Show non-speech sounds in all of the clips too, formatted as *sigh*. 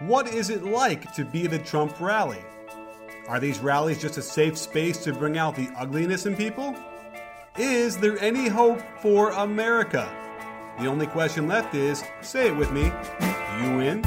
What is it like to be at a Trump rally? Are these rallies just a safe space to bring out the ugliness in people? Is there any hope for America? The only question left is say it with me you in?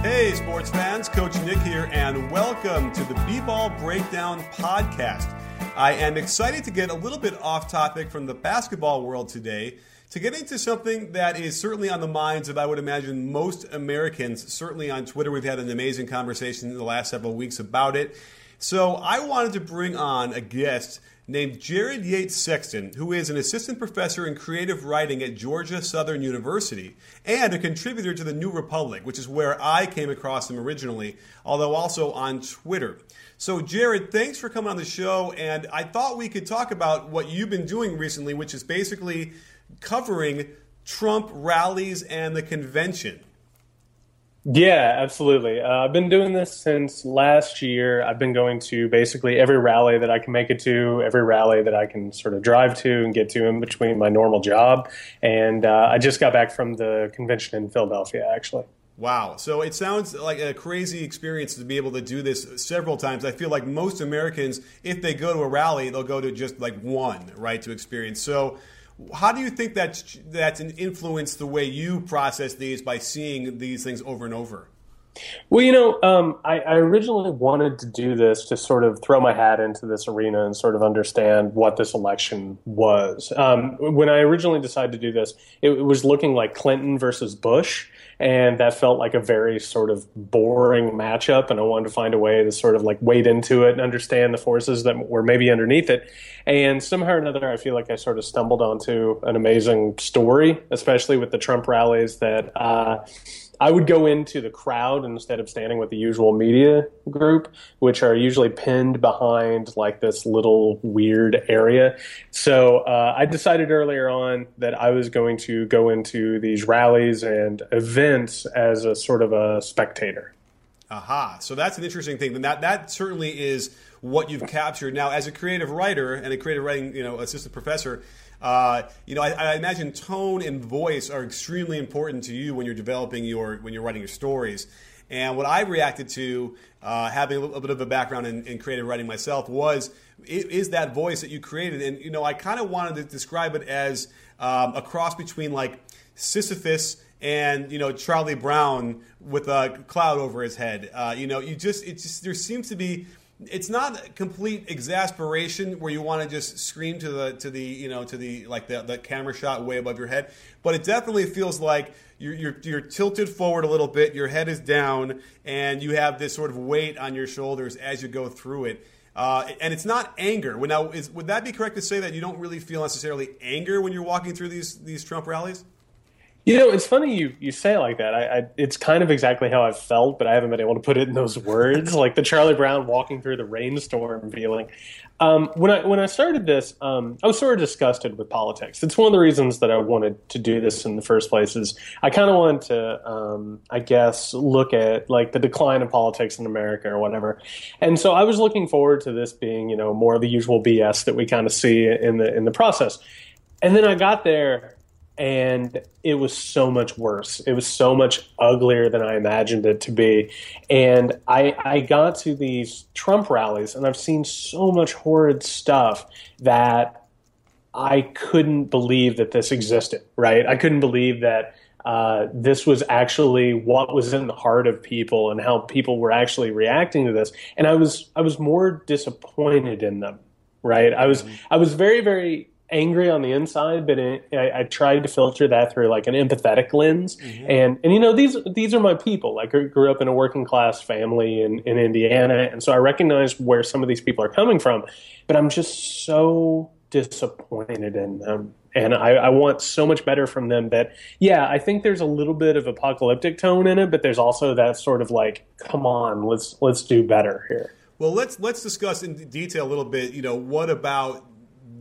Hey, sports fans, Coach Nick here, and welcome to the B Ball Breakdown Podcast. I am excited to get a little bit off topic from the basketball world today to get into something that is certainly on the minds of, I would imagine, most Americans. Certainly on Twitter, we've had an amazing conversation in the last several weeks about it. So I wanted to bring on a guest named Jared Yates Sexton, who is an assistant professor in creative writing at Georgia Southern University and a contributor to the New Republic, which is where I came across him originally, although also on Twitter. So, Jared, thanks for coming on the show. And I thought we could talk about what you've been doing recently, which is basically covering Trump rallies and the convention. Yeah, absolutely. Uh, I've been doing this since last year. I've been going to basically every rally that I can make it to, every rally that I can sort of drive to and get to in between my normal job. And uh, I just got back from the convention in Philadelphia, actually. Wow. So it sounds like a crazy experience to be able to do this several times. I feel like most Americans, if they go to a rally, they'll go to just like one, right, to experience. So how do you think that's that's influenced the way you process these by seeing these things over and over? Well, you know, um, I, I, originally wanted to do this to sort of throw my hat into this arena and sort of understand what this election was. Um, when I originally decided to do this, it, it, was looking like Clinton versus Bush, and that felt like a very sort of boring matchup. And I wanted to find a way to sort of like wade into it and understand the forces that were maybe underneath it. And somehow or another, I feel like I sort of stumbled onto an amazing story, especially with the Trump rallies that. Uh, I would go into the crowd instead of standing with the usual media group, which are usually pinned behind like this little weird area. So uh, I decided earlier on that I was going to go into these rallies and events as a sort of a spectator. Aha! So that's an interesting thing, and that that certainly is what you've captured. Now, as a creative writer and a creative writing, you know, assistant professor, uh, you know, I, I, imagine tone and voice are extremely important to you when you're developing your when you're writing your stories. And what I reacted to, uh, having a little bit of a background in, in creative writing myself, was is that voice that you created. And you know, I kind of wanted to describe it as um, a cross between like Sisyphus and you know Charlie Brown with a cloud over his head. Uh, you know, you just it just there seems to be it's not complete exasperation where you want to just scream to the to the you know to the like the, the camera shot way above your head but it definitely feels like you're, you're, you're tilted forward a little bit your head is down and you have this sort of weight on your shoulders as you go through it uh, and it's not anger. Now, is, would that be correct to say that you don't really feel necessarily anger when you're walking through these these Trump rallies? You know, it's funny you, you say it like that. I, I, it's kind of exactly how I've felt, but I haven't been able to put it in those *laughs* words, like the Charlie Brown walking through the rainstorm feeling. Um, when I when I started this, um, I was sort of disgusted with politics. It's one of the reasons that I wanted to do this in the first place. Is I kind of wanted to, um, I guess, look at like the decline of politics in America or whatever. And so I was looking forward to this being, you know, more of the usual BS that we kind of see in the in the process. And then I got there and it was so much worse. It was so much uglier than I imagined it to be. And I, I got to these Trump rallies, and I've seen so much horrid stuff that I couldn't believe that this existed, right? I couldn't believe that. Uh, this was actually what was in the heart of people and how people were actually reacting to this. And I was I was more disappointed in them, right? I was mm-hmm. I was very very angry on the inside, but it, I, I, tried to filter that through like an empathetic lens. Mm-hmm. And and you know these these are my people. Like I grew up in a working class family in in Indiana, and so I recognize where some of these people are coming from. But I'm just so disappointed in them. And I, I want so much better from them that, yeah, I think there's a little bit of apocalyptic tone in it, but there's also that sort of like, come on, let's let's do better here. Well, let's let's discuss in detail a little bit. You know, what about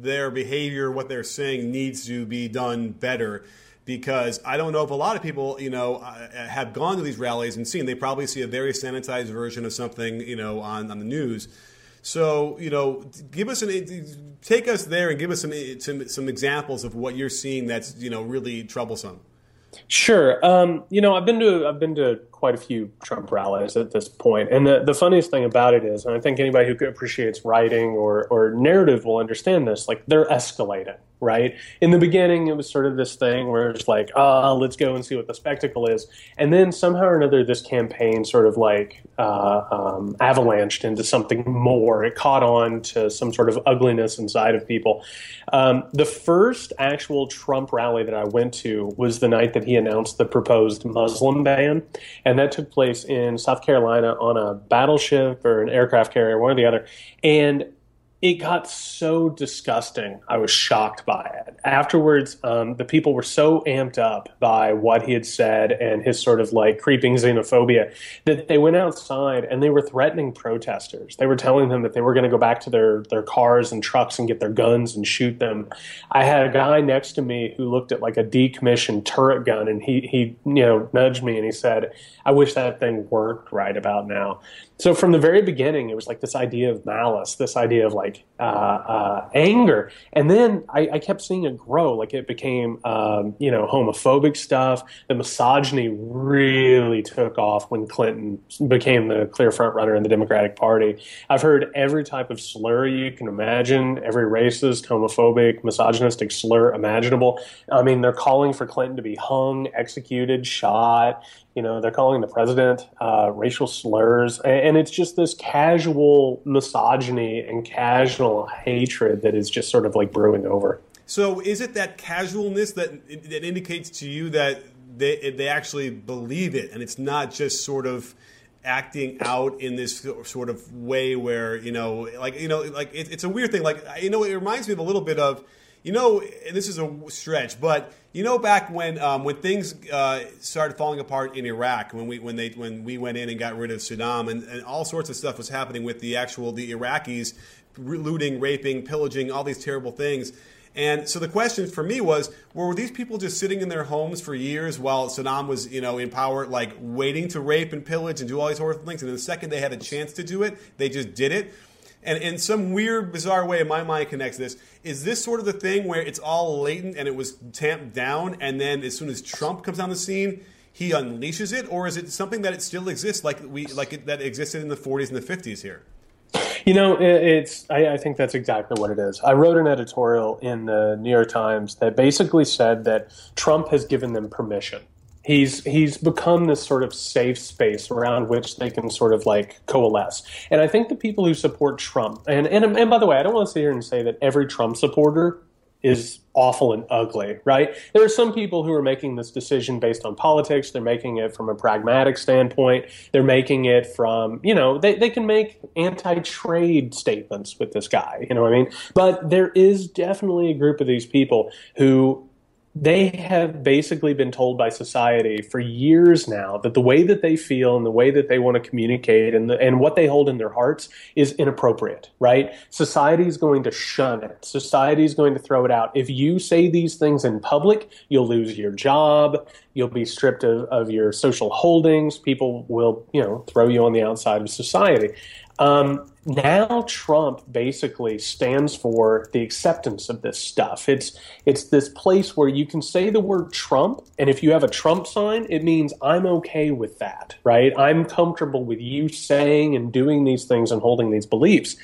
their behavior, what they're saying needs to be done better. Because I don't know if a lot of people, you know, uh, have gone to these rallies and seen. They probably see a very sanitized version of something, you know, on, on the news. So, you know, give us an take us there and give us some some, some examples of what you're seeing that's you know really troublesome. Sure. Um, you know, I've been to I've been to quite a few Trump rallies at this point. and the, the funniest thing about it is, and I think anybody who appreciates writing or or narrative will understand this. Like they're escalating, right? In the beginning, it was sort of this thing where it's like, ah, oh, let's go and see what the spectacle is, and then somehow or another, this campaign sort of like uh, um, avalanched into something more. It caught on to some sort of ugliness inside of people. Um, the first actual Trump rally that I went to was the night that he announced the proposed Muslim ban, and that took place in South Carolina on a battleship or an aircraft carrier, one or the other. And it got so disgusting. I was shocked by it. Afterwards, um, the people were so amped up by what he had said and his sort of like creeping xenophobia that they went outside and they were threatening protesters. They were telling them that they were going to go back to their, their cars and trucks and get their guns and shoot them. I had a guy next to me who looked at like a decommissioned turret gun and he, he you know, nudged me and he said, I wish that thing worked right about now. So from the very beginning, it was like this idea of malice, this idea of like uh, uh, anger, and then I, I, kept seeing it grow. Like it became, um, you know, homophobic stuff. The misogyny really took off when Clinton became the clear front runner in the Democratic Party. I've heard every type of slur you can imagine, every racist, homophobic, misogynistic slur imaginable. I mean, they're calling for Clinton to be hung, executed, shot. You know, they're calling the president uh, racial slurs, and it's just this casual misogyny and casual hatred that is just sort of like brewing over. So, is it that casualness that that indicates to you that they they actually believe it, and it's not just sort of acting out in this sort of way where you know, like you know, like it, it's a weird thing. Like you know, it reminds me of a little bit of you know, this is a stretch, but you know, back when um, when things uh, started falling apart in Iraq, when we when they when we went in and got rid of Saddam, and, and all sorts of stuff was happening with the actual the Iraqis looting, raping, pillaging, all these terrible things. And so the question for me was, were these people just sitting in their homes for years while Saddam was, you know, in power, like waiting to rape and pillage and do all these horrible things? And the second they had a chance to do it, they just did it and in some weird, bizarre way, my mind connects this. Is this sort of the thing where it's all latent and it was tamped down, and then as soon as Trump comes on the scene, he unleashes it, or is it something that it still exists, like we like it, that existed in the 40s and the 50s here? You know, it's. I, I, think that's exactly what it is. I wrote an editorial in the New York Times that basically said that Trump has given them permission he's he's become this sort of safe space around which they can sort of like coalesce. And I think the people who support Trump and and and by the way, I don't want to sit here and say that every Trump supporter is awful and ugly, right? There are some people who are making this decision based on politics. They're making it from a pragmatic standpoint. They're making it from, you know, they, they can make anti trade statements with this guy, you know what I mean? But there is definitely a group of these people who they have basically been told by society for years now that the way that they feel and the way that they want to communicate and, the, and what they hold in their hearts is inappropriate, right? Society is going to shun it. Society is going to throw it out. If you say these things in public, you'll lose your job. You'll be stripped of, of your social holdings. People will, you know, throw you on the outside of society. Um, now Trump basically stands for the acceptance of this stuff. It's it's this place where you can say the word Trump, and if you have a Trump sign, it means I'm okay with that, right? I'm comfortable with you saying and doing these things and holding these beliefs.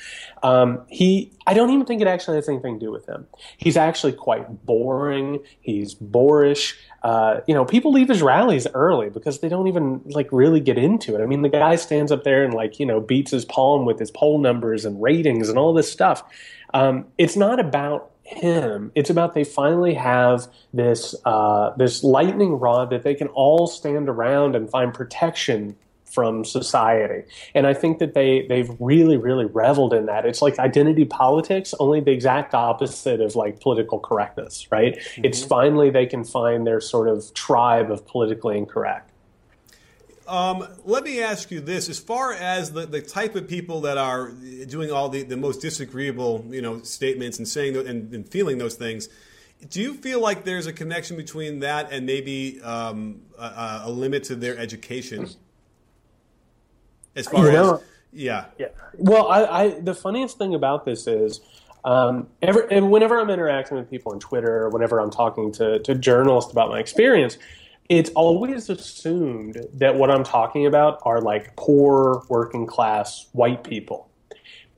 Um, he, I don't even think it actually has anything to do with him. He's actually quite boring. He's boorish. Uh, you know, people leave his rallies early because they don't even like really get into it. I mean, the guy stands up there and like you know beats his palm with his poll numbers and ratings and all this stuff. Um, it's not about him. It's about they finally have this uh, this lightning rod that they can all stand around and find protection from society. And I think that they they've really really reveled in that. It's like identity politics, only the exact opposite of like political correctness, right? Mm-hmm. It's finally they can find their sort of tribe of politically incorrect. Um, let me ask you this: as far as the, the type of people that are doing all the, the most disagreeable, you know, statements and saying and, and feeling those things, do you feel like there's a connection between that and maybe um, a, a, limit to their education? As far you know, as yeah, yeah. Well, I, I the funniest thing about this is. Um, every, and whenever I'm interacting with people on Twitter, or whenever I'm talking to, to journalists about my experience, it's always assumed that what I'm talking about are like poor working class white people.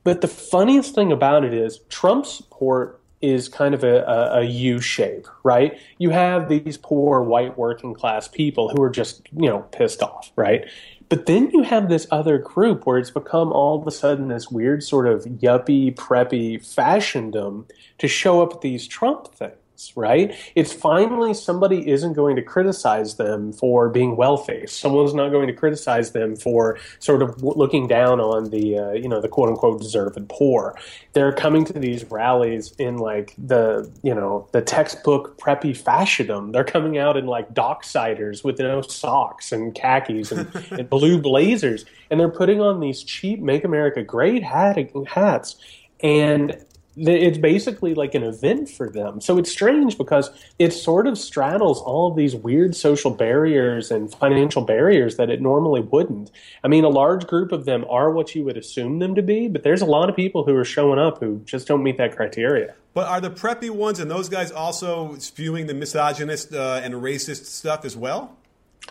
But the funniest thing about it is Trump's support is kind of a, a, a U shape, right? You have these poor white working class people who are just, you know, pissed off, right? But then you have this other group where it's become all of a sudden this weird sort of yuppie, preppy fashiondom to show up at these Trump things right? It's finally somebody isn't going to criticize them for being well faced. Someone's not going to criticize them for sort of looking down on the, uh, you know, the quote unquote deserved poor. They're coming to these rallies in like the, you know, the textbook preppy fashion. They're coming out in like docksiders with no socks and khakis and, *laughs* and blue blazers. And they're putting on these cheap Make America Great hat, hats. And it's basically like an event for them. So it's strange because it sort of straddles all of these weird social barriers and financial barriers that it normally wouldn't. I mean, a large group of them are what you would assume them to be, but there's a lot of people who are showing up who just don't meet that criteria. But are the preppy ones and those guys also spewing the misogynist uh, and racist stuff as well?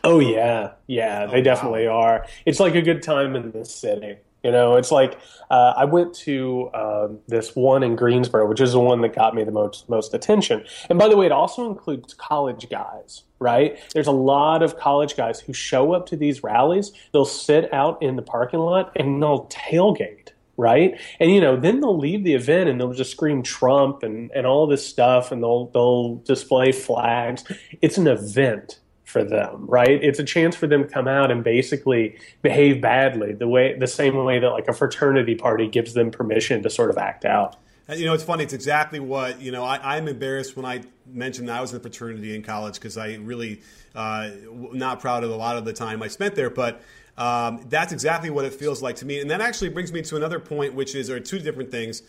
Oh yeah, yeah, oh, they definitely wow. are. It's like a good time in the city. You know, it's like uh, I went to uh, this one in Greensboro, which is the one that got me the most most attention. And by the way, it also includes college guys, right? There's a lot of college guys who show up to these rallies. They'll sit out in the parking lot and they'll tailgate right? And you know, then they'll leave the event and they'll just scream Trump and, and all this stuff and they'll they'll display flags. It's an event for them, right? It's a chance for them to come out and basically behave badly, the way the same way that like a fraternity party gives them permission to sort of act out. You know, it's funny. It's exactly what you know. I, am embarrassed when I mentioned I was in a fraternity in college because I really uh, not proud of a lot of the time I spent there, but. Um, that's exactly what it feels like to me, and that actually brings me to another point, which is, or two different things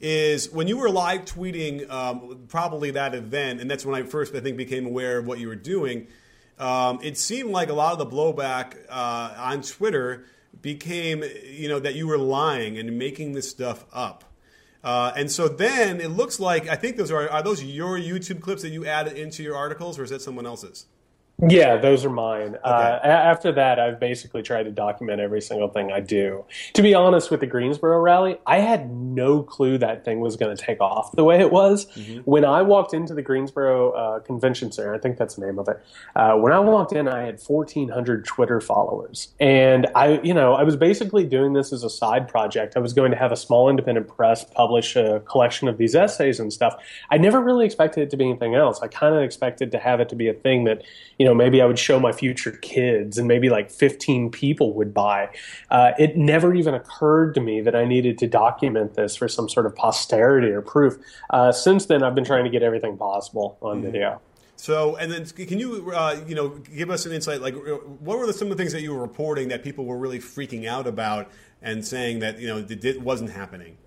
is when you were live tweeting um, probably that event, and that's when I first I think became aware of what you were doing um, it seemed like a lot of the blowback uh, on Twitter became, you know, that you were lying and making this stuff up. Uh, and so then it looks like I think those are are those your YouTube clips that you added into your articles, or is that someone else's? Yeah, those are mine. Okay. Uh, after that, I've basically tried to document every single thing I do. To be honest, with the Greensboro rally, I had no clue that thing was going to take off the way it was. Mm-hmm. When I walked into the Greensboro uh, Convention Center, I think that's the name of it. Uh, when I walked in, I had 1,400 Twitter followers, and I, you know, I was basically doing this as a side project. I was going to have a small independent press publish a collection of these essays and stuff. I never really expected it to be anything else. I kind of expected to have it to be a thing that, you know know, maybe I would show my future kids and maybe like 15 people would buy. Uh, it never even occurred to me that I needed to document this for some sort of posterity or proof. Uh, since then, I've been trying to get everything possible on mm-hmm. video. So, and then can you, uh, you know, give us an insight? Like, uh, what were the, some of the things that you were reporting that people were really freaking out about and saying that you know it wasn't happening?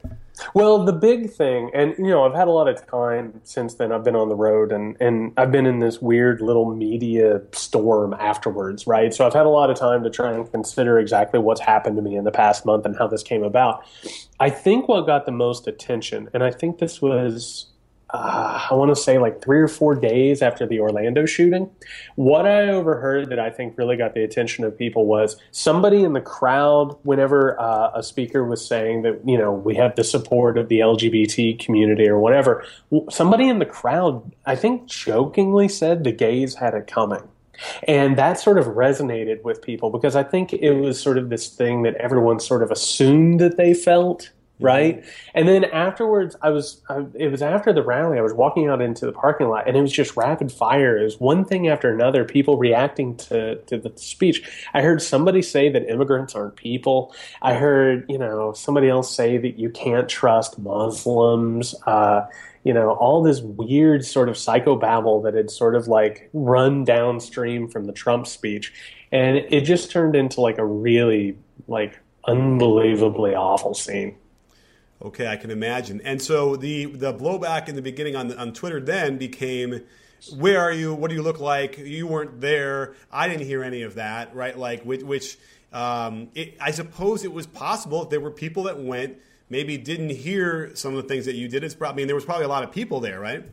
Well, the big thing, and you know, I've had a lot of time since then. I've been on the road, and and I've been in this weird little media storm afterwards, right? So I've had a lot of time to try and consider exactly what's happened to me in the past month and how this came about. I think what got the most attention, and I think this was uh, I want to say like three or four days after the Orlando shooting. What I overheard that I think really got the attention of people was somebody in the crowd, whenever uh, a speaker was saying that, you know, we have the support of the LGBT community or whatever, somebody in the crowd, I think jokingly said the gays had it coming. And that sort of resonated with people because I think it was sort of this thing that everyone sort of assumed that they felt right? And then afterwards, I was, I, it was after the rally, I was walking out into the parking lot and it was just rapid fire. It was one thing after another, people reacting to, to the speech. I heard somebody say that immigrants aren't people. I heard, you know, somebody else say that you can't trust Muslims. Uh, you know, all this weird sort of psychobabble that had sort of like run downstream from the Trump speech. And it just turned into like a really like unbelievably awful scene. Okay, I can imagine. And so the the blowback in the beginning on on Twitter then became, "Where are you? What do you look like? You weren't there. I didn't hear any of that." Right? Like which, which um, it, I suppose it was possible if there were people that went, maybe didn't hear some of the things that you did. It's probably I mean there was probably a lot of people there, right?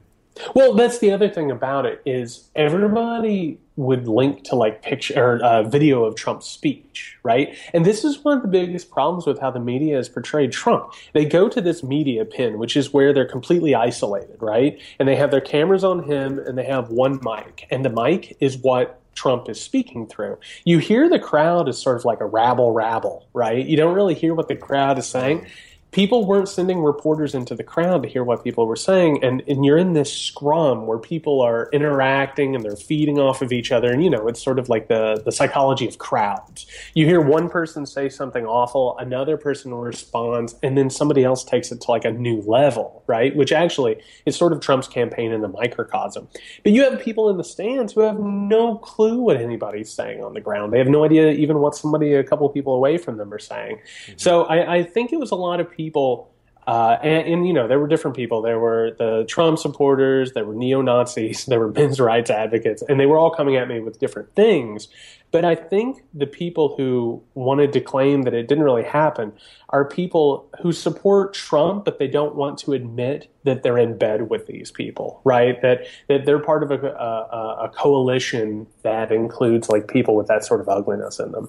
Well, that's the other thing about it is everybody would link to like picture or uh, video of Trump's speech, right? And this is one of the biggest problems with how the media has portrayed Trump. They go to this media pin, which is where they're completely isolated, right? And they have their cameras on him and they have one mic, and the mic is what Trump is speaking through. You hear the crowd as sort of like a rabble rabble, right? You don't really hear what the crowd is saying people weren't sending reporters into the crowd to hear what people were saying and, and you're in this scrum where people are interacting and they're feeding off of each other and you know it's sort of like the, the psychology of crowds. You hear one person say something awful another person responds and then somebody else takes it to like a new level right? Which actually is sort of trump's campaign in the microcosm. But you have people in the stands who have no clue what anybody's saying on the ground. They have no idea even what somebody a couple of people away from them are saying. Mm-hmm. so I, I think it was a lot of people people. Uh, and, and, you know, there were different people. There were the Trump supporters, there were neo Nazis, *laughs* there were men's rights advocates, and they were all coming at me with different things. But I think the people who wanted to claim that it didn't really happen are people who support Trump, but they don't want to admit that they're in bed with these people, right? That that they're part of a, a, a coalition that includes like people with that sort of ugliness in them.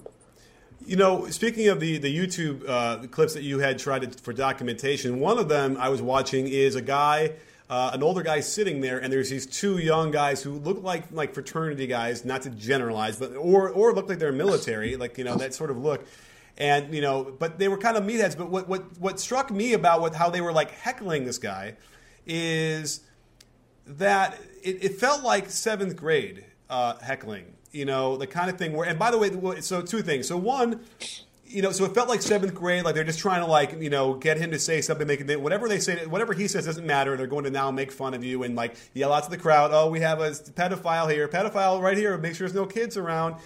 You know, speaking of the the YouTube uh, clips that you had tried to, for documentation, one of them I was watching is a guy, uh, an older guy sitting there, and there's these two young guys who look like like fraternity guys, not to generalize, but or or look like they're military, like you know that sort of look. And you know, but they were kind of meatheads. But what what what struck me about what how they were like heckling this guy is that it, it felt like seventh grade uh, heckling you know, the kind of thing where, and by the way, so two things. So one, you know, so it felt like seventh grade, like they're just trying to like, you know, get him to say something, make it, whatever they say, whatever he says doesn't matter. They're going to now make fun of you and like yell out to the crowd, oh, we have a pedophile here, pedophile right here, make sure there's no kids around.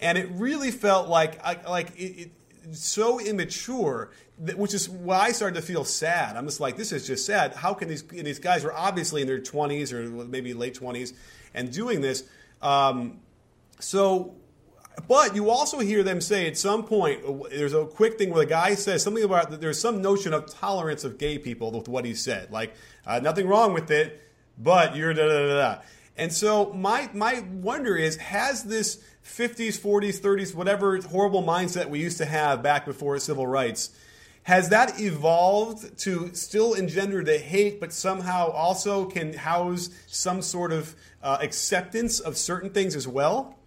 And it really felt like, like it, it so immature, which is why I started to feel sad. I'm just like, this is just sad. How can these these guys are obviously in their 20s or maybe late 20s and doing this? Um, so, but you also hear them say at some point, there's a quick thing where the guy says something about there's some notion of tolerance of gay people with what he said. Like, uh, nothing wrong with it, but you're da da da da. And so my my wonder is, has this 50s, 40s, 30s, whatever horrible mindset we used to have back before civil rights, has that evolved to still engender the hate, but somehow also can house some sort of uh, acceptance of certain things as well?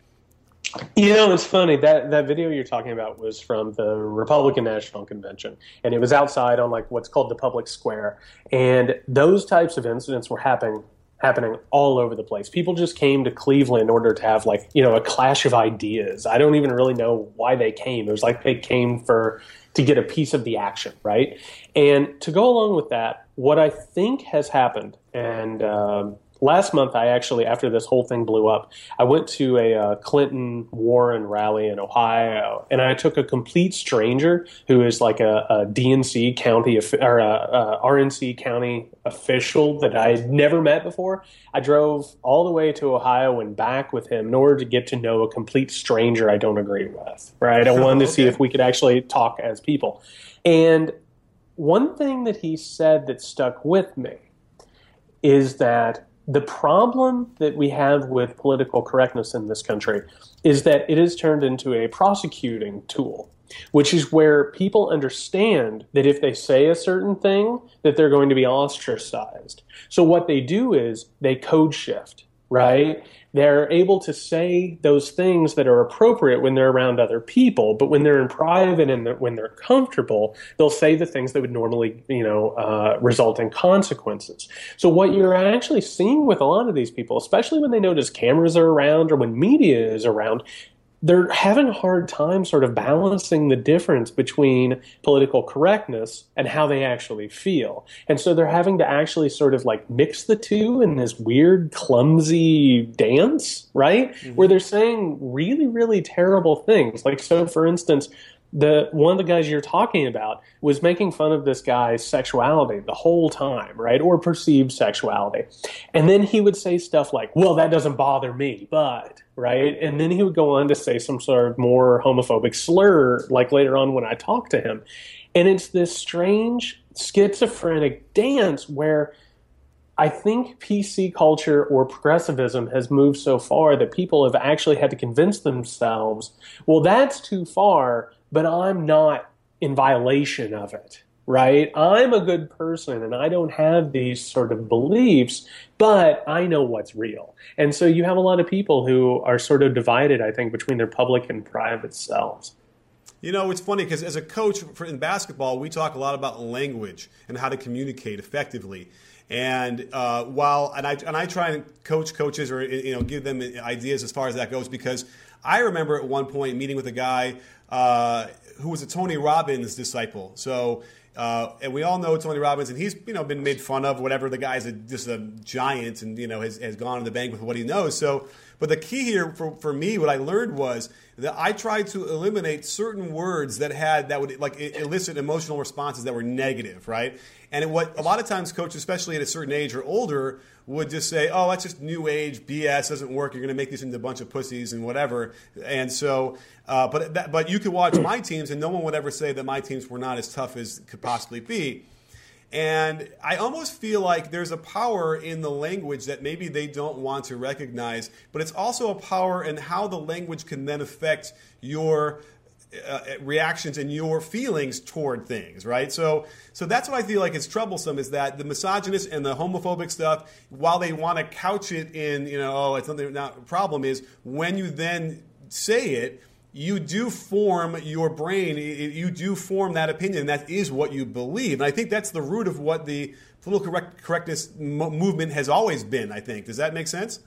You know, it's funny that that video you're talking about was from the Republican National Convention, and it was outside on like what's called the public square, and those types of incidents were happening happening all over the place. People just came to Cleveland in order to have like you know a clash of ideas. I don't even really know why they came. It was like they came for to get a piece of the action, right? And to go along with that, what I think has happened, and um, last month I actually, after this whole thing blew up, I went to a uh, Clinton Warren rally in Ohio, and I took a complete stranger who is like a, a DNC county or a, a, RNC county official that I had never met before. I drove all the way to Ohio and back with him in order to get to know a complete stranger I don't agree with. Right? I *laughs* wanted to see if we could actually talk as people, and one thing that he said that stuck with me is that the problem that we have with political correctness in this country is that it has turned into a prosecuting tool which is where people understand that if they say a certain thing that they're going to be ostracized so what they do is they code shift right? They're able to say those things that are appropriate when they're around other people, but when they're in private and they're, when they're comfortable, they'll say the things that would normally, you know, uh, result in consequences. So what you're actually seeing with a lot of these people, especially when they notice cameras are around or when media is around, they're having a hard time sort of balancing the difference between political correctness and how they actually feel. And so they're having to actually sort of like mix the two in this weird, clumsy dance, right? Mm-hmm. Where they're saying really, really terrible things. Like, so for instance, the one of the guys you're talking about was making fun of this guy's sexuality the whole time, right? Or perceived sexuality. And then he would say stuff like, "Well, that doesn't bother me, but," right? And then he would go on to say some sort of more homophobic slur like later on when I talked to him. And it's this strange schizophrenic dance where I think PC culture or progressivism has moved so far that people have actually had to convince themselves, well, that's too far but I'm not in violation of it, right? I'm a good person and I don't have these sort of beliefs, but I know what's real. And so you have a lot of people who are sort of divided, I think, between their public and private selves. You know, it's funny because as a coach for, in basketball, we talk a lot about language and how to communicate effectively. And uh, while and I and I try and coach coaches or you know give them ideas as far as that goes because I remember at one point meeting with a guy uh, who was a Tony Robbins disciple. So, uh, and we all know Tony Robbins, and he's you know been made fun of. Whatever the guy's a, just a giant, and you know has, has gone to the bank with what he knows. So, but the key here for, for me, what I learned was that I tried to eliminate certain words that had that would like elicit emotional responses that were negative, right? And what a lot of times coaches, especially at a certain age or older, would just say, "Oh, that's just new age BS. Doesn't work. You're going to make these into a bunch of pussies and whatever." And so, uh, but that, but you could watch my teams, and no one would ever say that my teams were not as tough as could possibly be. And I almost feel like there's a power in the language that maybe they don't want to recognize, but it's also a power in how the language can then affect your uh, reactions and your feelings toward things, right? So, so that's what I feel like is troublesome is that the misogynist and the homophobic stuff, while they want to couch it in, you know, oh, it's not, not a problem, is when you then say it, you do form your brain, you do form that opinion, that is what you believe. And I think that's the root of what the political correct, correctness movement has always been, I think. Does that make sense?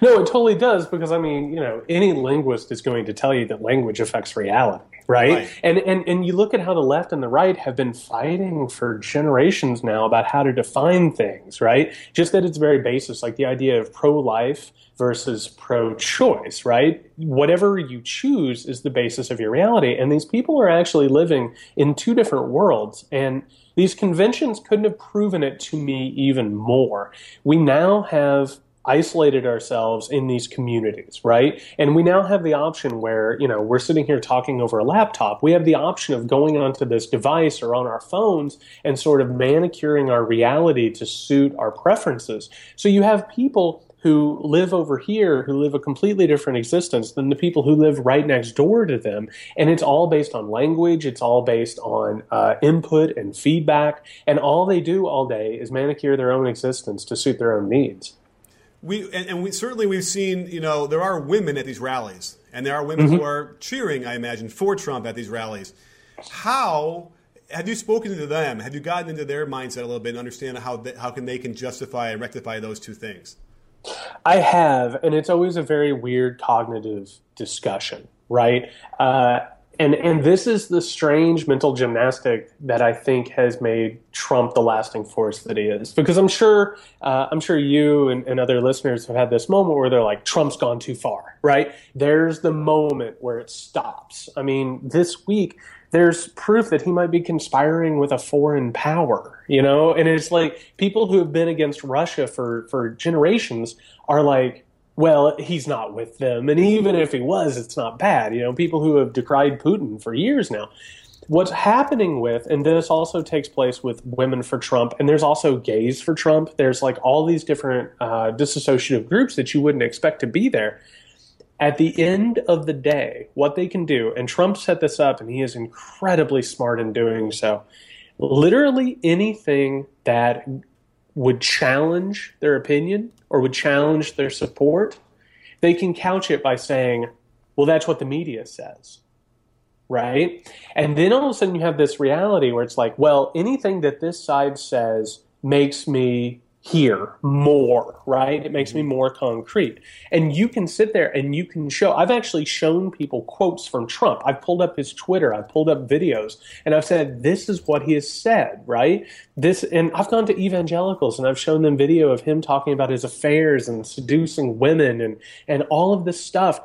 No, it totally does because I mean, you know, any linguist is going to tell you that language affects reality, right? right? And and and you look at how the left and the right have been fighting for generations now about how to define things, right? Just at its very basis, like the idea of pro-life versus pro-choice, right? Whatever you choose is the basis of your reality, and these people are actually living in two different worlds and these conventions couldn't have proven it to me even more. We now have isolated ourselves in these communities, right? And we now have the option where, you know, we're sitting here talking over a laptop. We have the option of going onto this device or on our phones and sort of manicuring our reality to suit our preferences. So you have people who live over here who live a completely different existence than the people who live right next door to them. And it's all based on language, it's all based on uh, input and feedback. And all they do all day is manicure their own existence to suit their own needs we and, and, we certainly we've seen you know there are women at these rallies and there are women mm-hmm. who are cheering i imagine for trump at these rallies. How have you spoken to them? Have you gotten into their mindset a little bit and understand how they, how can they can justify and rectify those two things? I have and it's always a very weird cognitive discussion right? Uh, and and this is the strange mental gymnastic that I think has made Trump the lasting force that he is. Because I'm sure uh, I'm sure you and, and, other listeners have had this moment where they're like, Trump's gone too far, right? There's the moment where it stops. I mean, this week there's proof that he might be conspiring with a foreign power, you know, and it's like people who have been against Russia for for generations are like well, he's not with them. And even if he was, it's not bad. You know, people who have decried Putin for years now. What's happening with, and this also takes place with Women for Trump, and there's also Gays for Trump. There's like all these different uh, disassociative groups that you wouldn't expect to be there. At the end of the day, what they can do, and Trump set this up, and he is incredibly smart in doing so. Literally anything that would challenge their opinion or would challenge their support, they can couch it by saying, well, that's what the media says. Right? And then all of a sudden you have this reality where it's like, well, anything that this side says makes me here more, right? It makes me mm-hmm. more concrete. And you can sit there and you can show. I've actually shown people quotes from Trump. I've pulled up his Twitter, I've pulled up videos, and I've said, this is what he has said, right? This, and I've gone to evangelicals and I've shown them video of him talking about his affairs and seducing women and, and all of this stuff.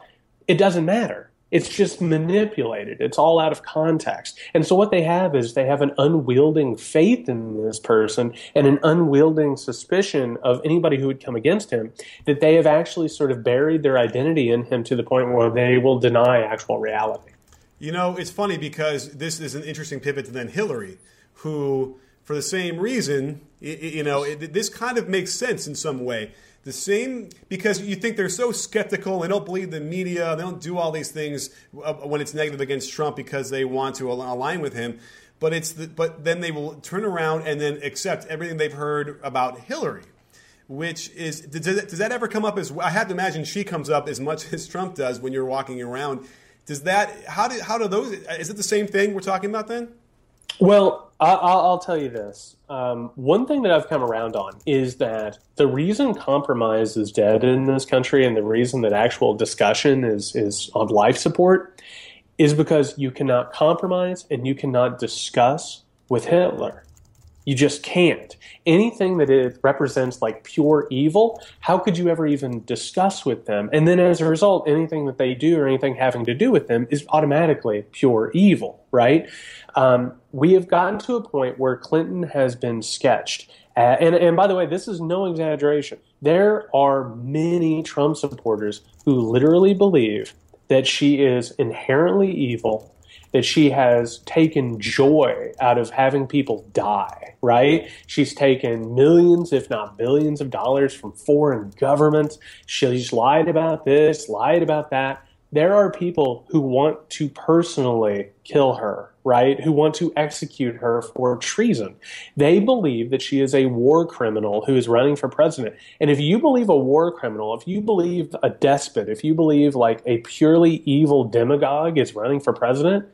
It doesn't matter it's just manipulated. It's all out of context. And so what they have is they have an unwielding faith in this person and an unwielding suspicion of anybody who would come against him that they have actually sort of buried their identity in him to the point where they will deny actual reality. You know, it's funny because this is an interesting pivot to then Hillary, who, for the same reason, you know, this kind of makes sense in some way the same because you think they're so skeptical. They don't believe the media. They don't do all these things uh, when it's negative against Trump because they want to align with him. But it's the, but then they will turn around and then accept everything they've heard about Hillary, which is does, does that ever come up as I have to imagine she comes up as much *laughs* as Trump does when you're walking around. Does that how do how do those is it the same thing we're talking about then? Well, I'll, I'll tell you this. Um, one thing that I've come around on is that the reason compromise is dead in this country and the reason that actual discussion is, is on life support is because you cannot compromise and you cannot discuss with Hitler. You just can't. Anything that it represents like pure evil, how could you ever even discuss with them? And then as a result, anything that they do or anything having to do with them is automatically pure evil, right? Um, we have gotten to a point where Clinton has been sketched. Uh, and, and by the way, this is no exaggeration. There are many Trump supporters who literally believe that she is inherently evil that she has taken joy out of having people die, right? She's taken millions, if not billions, of dollars from foreign governments. She's lied about this, lied about that. There are people who want to personally kill her, right? Who want to execute her for treason. They believe that she is a war criminal who is running for president. And if you believe a war criminal, if you believe a despot, if you believe like a purely evil demagogue is running for president,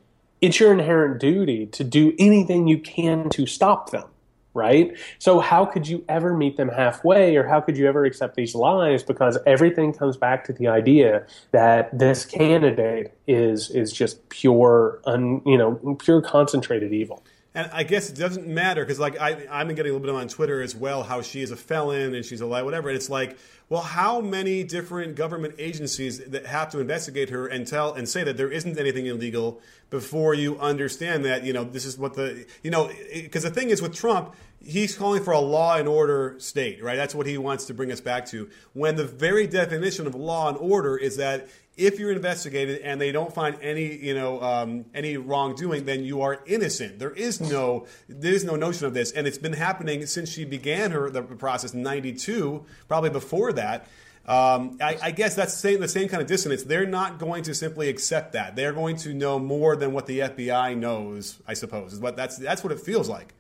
it's your inherent duty to do anything you can to stop them right? So how could you ever meet them halfway or how could you ever accept these lies because everything comes back to the idea that this candidate is is just pure un, you know, pure concentrated evil. And I guess it doesn't matter because, like, I, I've been getting a little bit on Twitter as well how she is a felon and she's a lie, whatever. And it's like, well, how many different government agencies that have to investigate her and tell and say that there isn't anything illegal before you understand that you know this is what the you know because the thing is with Trump, he's calling for a law and order state, right? That's what he wants to bring us back to. When the very definition of law and order is that if you're investigated and they don't find any, you know, um, any wrongdoing, then you are innocent. There is no, there is no notion of this, and it's been happening since she began her the process in '92, probably before that. Um, I, I, guess that's the same, the same kind of dissonance. They're not going to simply accept that. They're going to know more than what the FBI knows. I suppose is what that's that's what it feels like.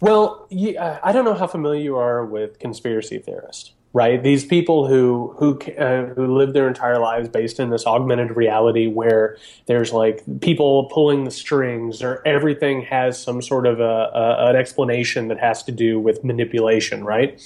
Well, yeah, I don't know how familiar you are with conspiracy theorists right? These people who who uh, who live their entire lives based in this augmented reality where there's like people pulling the strings, or everything has some sort of a, a, an explanation that has to do with manipulation, right?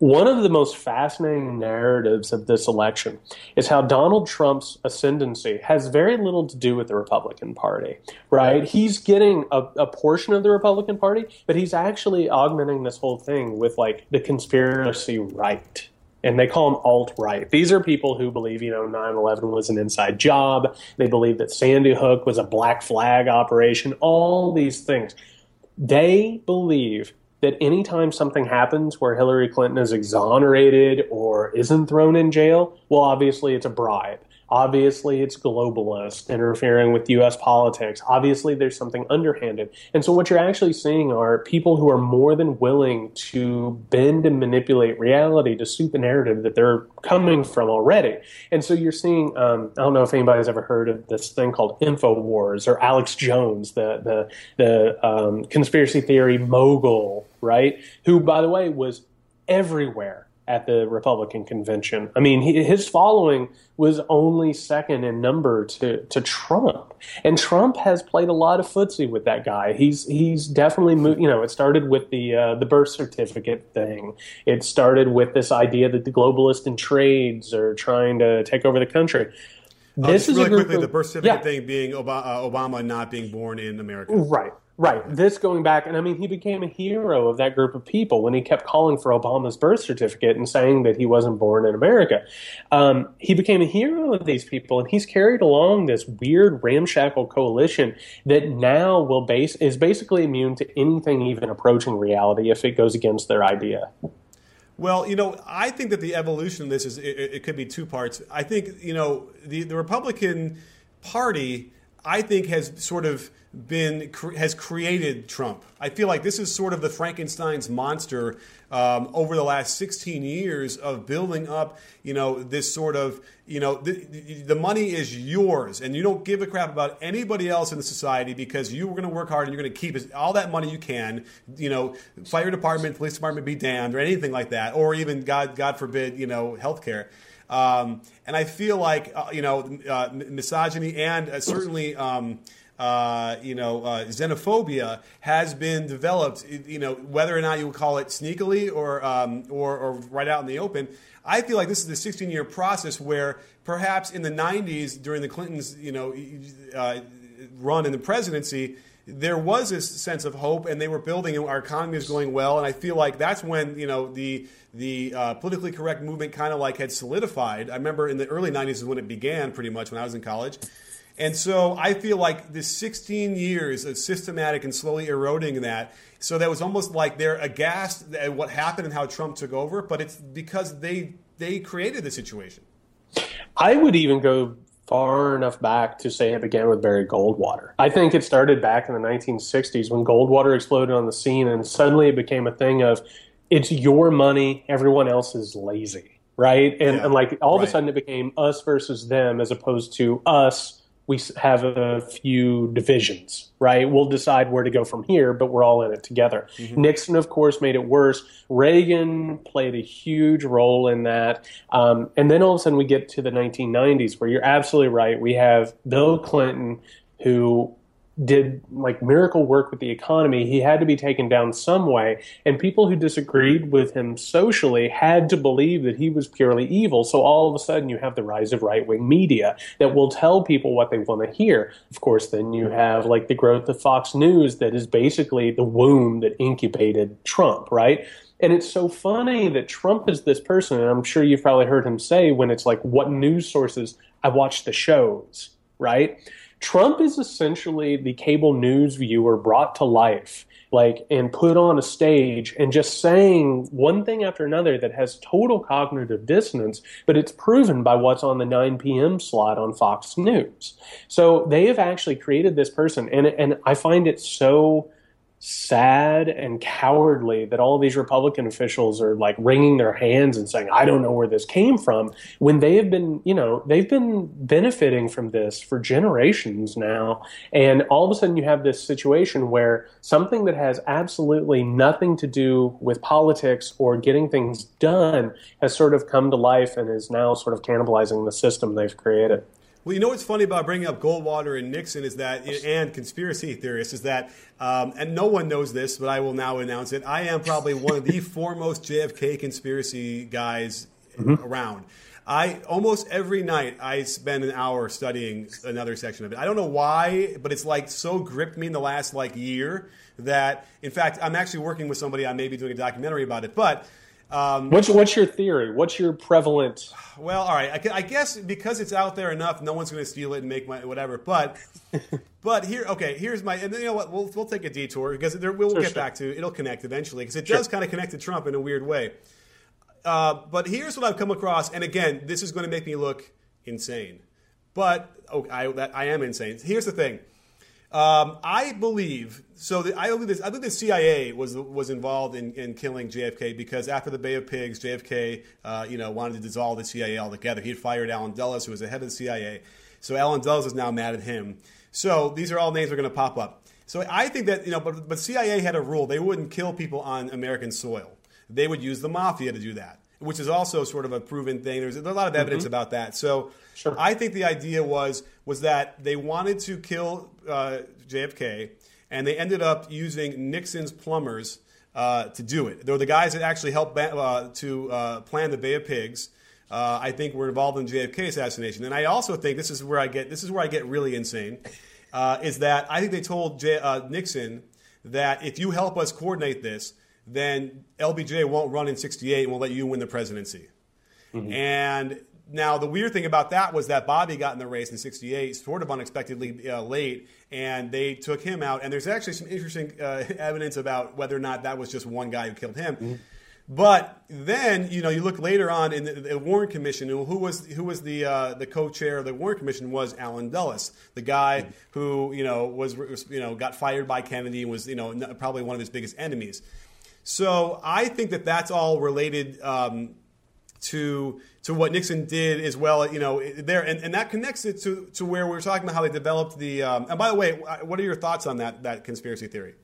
One of the most fascinating narratives of this election is how Donald Trump's ascendancy has very little to do with the Republican Party, right? He's getting a, a, portion of the Republican Party, but he's actually augmenting this whole thing with like the conspiracy right. And they call them alt right. These are people who believe, you know, 9 11 was an inside job. They believe that Sandy Hook was a black flag operation, all these things. They believe that anytime something happens where Hillary Clinton is exonerated or isn't thrown in jail, well, obviously it's a bribe. Obviously, it's globalist interfering with U.S. politics. Obviously, there's something underhanded. And so, what you're actually seeing are people who are more than willing to bend and manipulate reality to suit the narrative that they're coming from already. And so, you're seeing, um, I don't know if anybody's ever heard of this thing called InfoWars or Alex Jones, the, the, the um, conspiracy theory mogul, right? Who, by the way, was everywhere at the Republican convention. I mean, he, his following was only second in number to, to Trump, and Trump has played a lot of footsie with that guy. He's he's definitely moved. You know, it started with the uh, the birth certificate thing. It started with this idea that the globalists and trades are trying to take over the country. Uh, this is really quickly of, the birth certificate yeah. thing being Obama, uh, Obama not being born in America. Right. Right. This going back, and I mean, he became a hero of that group of people when he kept calling for Obama's birth certificate and saying that he wasn't born in America. Um, he became a hero of these people, and he's carried along this weird ramshackle coalition that now will base is basically immune to anything even approaching reality if it goes against their idea. Well, you know, I think that the evolution of this is it, it could be two parts. I think you know the the Republican Party, I think, has sort of been has created Trump. I feel like this is sort of the Frankenstein's monster um, over the last 16 years of building up. You know, this sort of you know the, the money is yours, and you don't give a crap about anybody else in the society because you were going to work hard and you're going to keep all that money you can. You know, fire department, police department, be damned, or anything like that, or even God God forbid, you know, healthcare. Um, and I feel like uh, you know uh, misogyny and uh, certainly. Um, uh, you know, uh, xenophobia has been developed. You know, whether or not you would call it sneakily or, um, or, or right out in the open. I feel like this is a 16 year process where perhaps in the 90s during the Clintons, you know, uh, run in the presidency, there was this sense of hope, and they were building, and our economy is going well. And I feel like that's when you know the the uh, politically correct movement kind of like had solidified. I remember in the early '90s is when it began, pretty much when I was in college. And so I feel like this 16 years of systematic and slowly eroding that. So that was almost like they're aghast at what happened and how Trump took over, but it's because they they created the situation. I would even go far enough back to say it began with Barry Goldwater. I think it started back in the 1960s when Goldwater exploded on the scene, and suddenly it became a thing of it's your money, everyone else is lazy, right? And, yeah, and like all right. of a sudden it became us versus them as opposed to us we have a few divisions, right? We'll decide where to go from here, but we're all in it together. Mm-hmm. Nixon, of course, made it worse. Reagan played a huge role in that. Um, and then all of a sudden we get to the 1990s where you're absolutely right. We have Bill Clinton, who did like miracle work with the economy, he had to be taken down some way. And people who disagreed with him socially had to believe that he was purely evil. So all of a sudden, you have the rise of right wing media that will tell people what they want to hear. Of course, then you have like the growth of Fox News that is basically the womb that incubated Trump, right? And it's so funny that Trump is this person, and I'm sure you've probably heard him say when it's like, what news sources? I watch the shows, right? Trump is essentially the cable news viewer brought to life, like, and put on a stage and just saying one thing after another that has total cognitive dissonance, but it's proven by what's on the 9 p.m. slot on Fox News. So they have actually created this person, and, and I find it so sad and cowardly that all these Republican officials are like wringing their hands and saying, I don't know where this came from, when they have been, you know, they've been benefiting from this for generations now. And all of a sudden you have this situation where something that has absolutely nothing to do with politics or getting things done has sort of come to life and is now sort of cannibalizing the system they've created. Well, you know what's funny about bringing up Goldwater and Nixon is that, and conspiracy theorists is that, um, and no one knows this, but I will now announce it. I am probably one of the *laughs* foremost JFK conspiracy guys mm-hmm. around. I almost every night I spend an hour studying another section of it. I don't know why, but it's like so gripped me in the last like year that, in fact, I'm actually working with somebody. I may be doing a documentary about it, but um, what's what's your theory? What's your prevalent? Well, all right. I, I guess because it's out there enough, no one's going to steal it and make my whatever. But *laughs* but here, okay. Here's my and you know what? We'll we'll take a detour because there, we'll sure, get sure. back to it'll connect eventually because it sure. does kind of connect to Trump in a weird way. Uh, but here's what I've come across, and again, this is going to make me look insane. But oh, I, that, I am insane. Here's the thing. Um, I believe so. The, I believe this. I think the CIA was was involved in, in killing JFK because after the Bay of Pigs, JFK, uh, you know, wanted to dissolve the CIA altogether. He had fired Allen Dulles, who was the head of the CIA. So Allen Dulles is now mad at him. So these are all names that are going to pop up. So I think that you know, but but CIA had a rule: they wouldn't kill people on American soil. they would use the mafia to do that, which is also sort of a proven thing. There's, a lot of evidence mm-hmm. about that. So sure. I think the idea was was that they wanted to kill uh, JFK, and they ended up using Nixon's plumbers uh, to do it. They're the guys that actually helped uh, to uh, plan the Bay of Pigs. Uh, I think were involved in JFK assassination, and I also think this is where I get this is where I get really insane. Uh, is that I think they told J- Nixon that if you help us coordinate this, then LBJ won't run in 68 and will let you win the presidency. Mm-hmm. And now the weird thing about that was that Bobby got in the race in 68 sort of unexpectedly uh, late and they took him out and there's actually some interesting uh, *laughs* evidence about whether or not that was just one guy who killed him. Mm-hmm. But then, you know, you look later on in the, the Warren Commission, who was who was the uh, the co-chair of the Warren Commission was Allen Dulles, the guy mm-hmm. who you know was you know got fired by Kennedy and was you know probably one of his biggest enemies. So I think that that's all related um, to to what Nixon did as well, you know, there, and, and that connects it to, to where we were talking about how they developed the. Um, and by the way, what are your thoughts on that that conspiracy theory?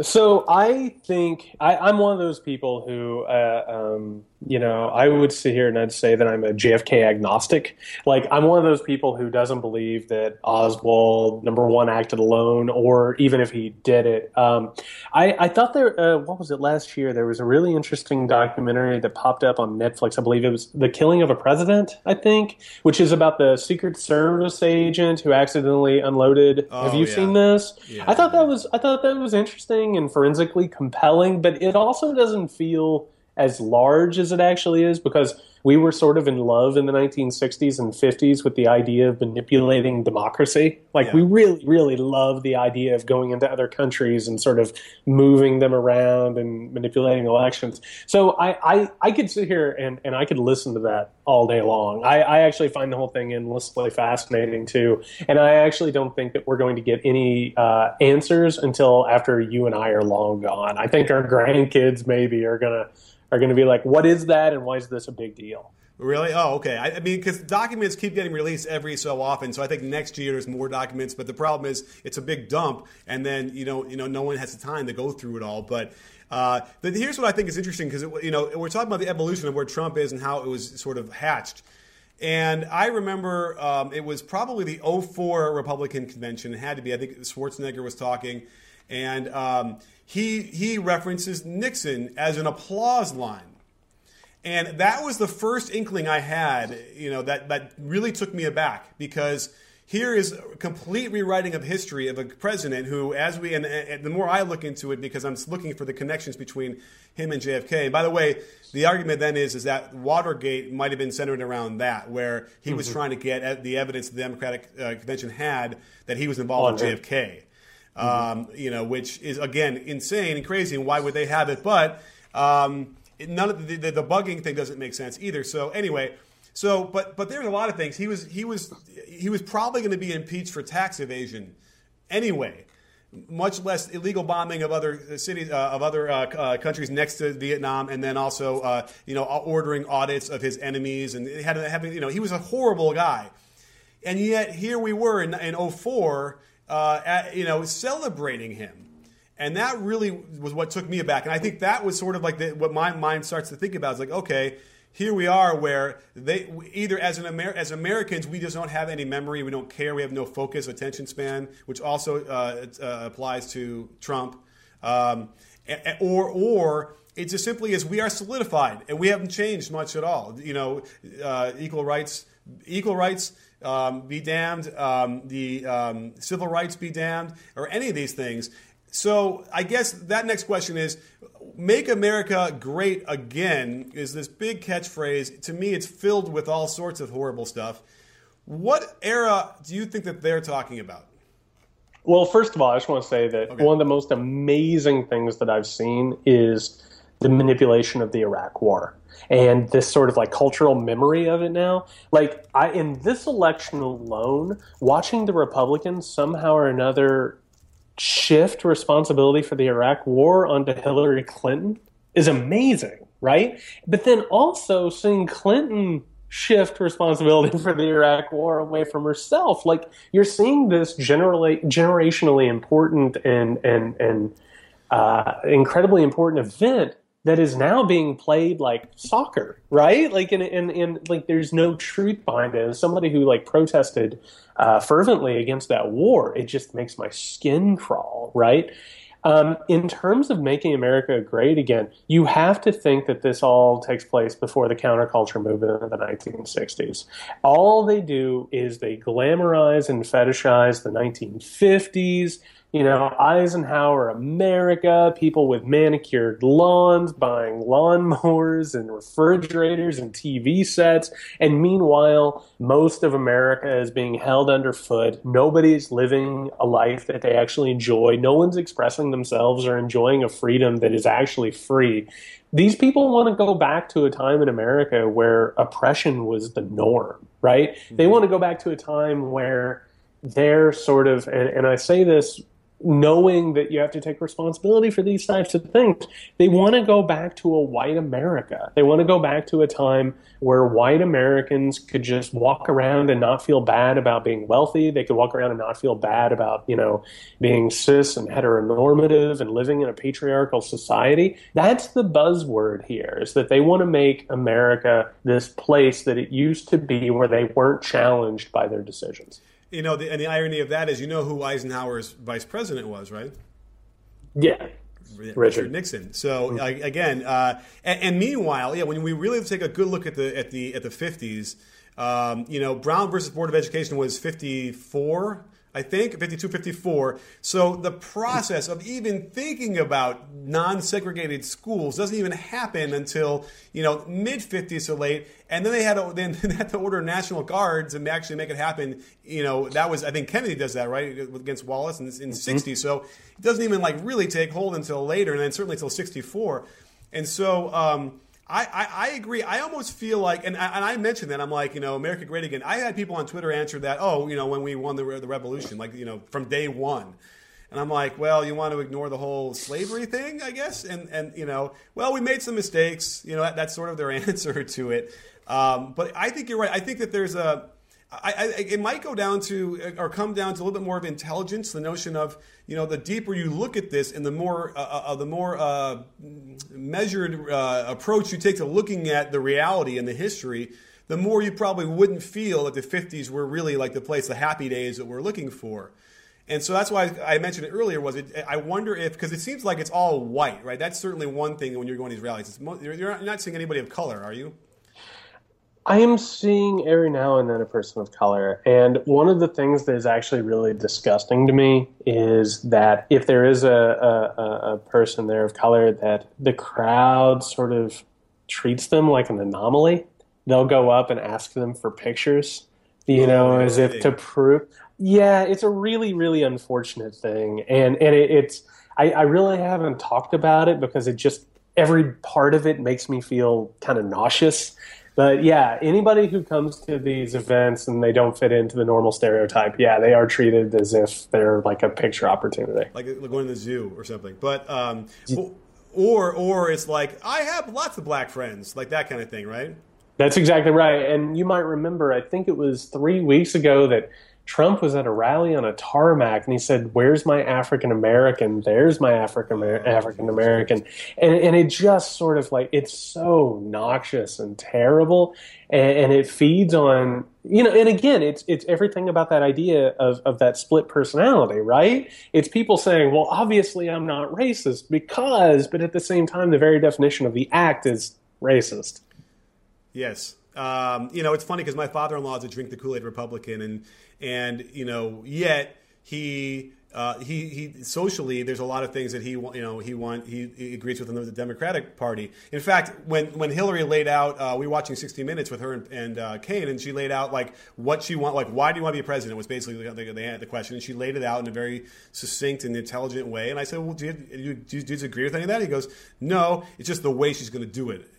So I think I, am one of those people who, uh, um, you know, I would sit here and I'd say that I'm a JFK agnostic. Like I'm one of those people who doesn't believe that Oswald number one acted alone, or even if he did it. Um, I, I, thought there, uh, what was it last year? There was a really interesting documentary that popped up on Netflix. I believe it was the killing of of a President, I think, which is about the Secret Service agent who accidentally unloaded. Oh, Have you yeah. seen this? Yeah, I thought that was I thought that was interesting and forensically compelling, but it also doesn't feel as large as it actually is because we were sort of in love in the 1960s and 50s with the idea of manipulating democracy. Like, yeah. we really, really love the idea of going into other countries and sort of moving them around and manipulating elections. So I, I, I could sit here and, and I could listen to that all day long. I, I actually find the whole thing endlessly fascinating, too. And I actually don't think that we're going to get any uh, answers until after you and I are long gone. I think our grandkids maybe are going to are going to be like, what is that and why is this a big deal? Really? Oh, okay. I, I mean, because documents keep getting released every so often, so I think next year there's more documents. But the problem is, it's a big dump, and then you know, you know, no one has the time to go through it all. But uh, but here's what I think is interesting because you know we're talking about the evolution of where Trump is and how it was sort of hatched. And I remember um, it was probably the 04 Republican convention. It had to be. I think Schwarzenegger was talking, and um, he he references Nixon as an applause line. And that was the first inkling I had, you know, that, that really took me aback because here is a complete rewriting of history of a president who, as we, and, and, the more I look into it, because I'm looking for the connections between him and JFK. And by the way, the argument then is, is that Watergate might have been centered around that, where he mm-hmm. was trying to get the evidence the Democratic uh, Convention had that he was involved oh, with JFK. Um, you know, which is again insane and crazy. And why would they have it? But um, none of the, the, the bugging thing doesn't make sense either. So anyway, so but but there's a lot of things. He was he was he was probably going to be impeached for tax evasion anyway. Much less illegal bombing of other cities uh, of other uh, uh, countries next to Vietnam, and then also uh, you know ordering audits of his enemies, and having you know he was a horrible guy, and yet here we were in, in 04, uh, at, you know celebrating him and that really was what took me aback. And I think that was sort of like the, what my mind starts to think about. Is like, okay, here we are where they either as an Amer- as Americans we just don't have any memory, we don't care, we have no focus, attention span, which also uh, uh, applies to Trump, um, or or it just simply is we are solidified and we haven't changed much at all. You know, uh, equal rights, equal rights. Um, be damned, um, the um, civil rights be damned, or any of these things. So I guess that next question is make America great again is this big catchphrase. To me, it's filled with all sorts of horrible stuff. What era do you think that they're talking about? Well, first of all, I just want to say that okay. one of the most amazing things that I've seen is the manipulation of the Iraq War and this sort of like cultural memory of it now. Like I in this election alone, watching the Republicans somehow or another shift responsibility for the Iraq war onto Hillary Clinton is amazing, right? But then also seeing Clinton shift responsibility *laughs* for the Iraq war away from herself. Like you're seeing this generally generationally important and and and uh, incredibly important event that is now being played like soccer, right? Like, and, and, and like, there's no truth behind it. As somebody who like protested uh, fervently against that war, it just makes my skin crawl, right? Um, in terms of making America great again, you have to think that this all takes place before the counterculture movement of the 1960s. All they do is they glamorize and fetishize the 1950s you know, Eisenhower America, people with manicured lawns buying lawnmowers and refrigerators and TV sets. And meanwhile, most of America is being held underfoot. Nobody's living a life that they actually enjoy. No one's expressing themselves or enjoying a freedom that is actually free. These people want to go back to a time in America where oppression was the norm, right? Mm-hmm. They want to go back to a time where they're sort of, and, and I say this knowing that you have to take responsibility for these types of things. They want to go back to a white America. They want to go back to a time where white Americans could just walk around and not feel bad about being wealthy. They could walk around and not feel bad about, you know, being cis and heteronormative and living in a patriarchal society. That's the buzzword here is that they want to make America this place that it used to be where they weren't challenged by their decisions. You know, the, and the irony of that is, you know who Eisenhower's vice president was, right? Yeah. Richard, Richard Nixon. So mm-hmm. again, uh, and, and, meanwhile, yeah, when we really take a good look at the at the at the fifties, um, you know, Brown versus Board of Education was fifty four. I think, 52, 54. So the process of even thinking about non-segregated schools doesn't even happen until, you know, mid 50s to late. And then they had to, *laughs* then they had to order National Guards and actually make it happen. You know, that was, I think Kennedy does that, right, against Wallace in, in mm-hmm. 60. So it doesn't even like really take hold until later, and then certainly until 64. And so, um, I, I, I, agree. I almost feel like, and I, and I mentioned that I'm like, you know, America Great Again. I had people on Twitter answer that, oh, you know, when we won the, the revolution, like, you know, from day one. And I'm like, well, you want to ignore the whole slavery thing, I guess? And, and you know, well, we made some mistakes. You know, that, that's sort of their *laughs* answer to it. Um, but I think you're right. I think that there's a, I, I, it might go down to or come down to a little bit more of intelligence. The notion of you know the deeper you look at this and the more uh, uh, the more uh, measured uh, approach you take to looking at the reality and the history, the more you probably wouldn't feel that the 50s were really like the place, the happy days that we're looking for. And so that's why I mentioned it earlier. Was it? I wonder if because it seems like it's all white, right? That's certainly one thing when you're going to these rallies. you're not seeing anybody of color, are you? I am seeing every now and then a person of color. And one of the things that is actually really disgusting to me is that if there is a, a, a person there of color, that the crowd sort of treats them like an anomaly. They'll go up and ask them for pictures, you oh, know, as if to prove. Yeah, it's a really, really unfortunate thing. And, and it, it's, I, I really haven't talked about it because it just, every part of it makes me feel kind of nauseous but yeah, anybody who comes to these events and they don't fit into the normal stereotype, yeah, they are treated as if they're like a picture opportunity, like going to the zoo or something. But um, or or it's like I have lots of black friends, like that kind of thing, right? That's exactly right. And you might remember, I think it was three weeks ago that Trump was at a rally on a tarmac and he said, Where's my African American? There's my African oh, African American. And, and it just sort of like, it's so noxious and terrible. And, and, it feeds on, you know, and again, it's, it's everything about that idea of, of that split personality, right? It's people saying, Well, obviously I'm not racist because, but at the same time, the very definition of the act is racist. Yes. Um, you know, it's funny because my father-in-law is a drink the Kool-Aid Republican, and and you know, yet he. Uh, he, he socially there's a lot of things that he you know he want he, he agrees with the Democratic Party. In fact, when when Hillary laid out, uh, we were watching 60 Minutes with her and, and uh, Kaine, and she laid out like what she want, like why do you want to be president was basically the, the, the, question, and she laid it out in a very succinct and intelligent way. And I said, well, do you, do you, do you agree with any of that? He goes, no, it's just the way she's going to do it.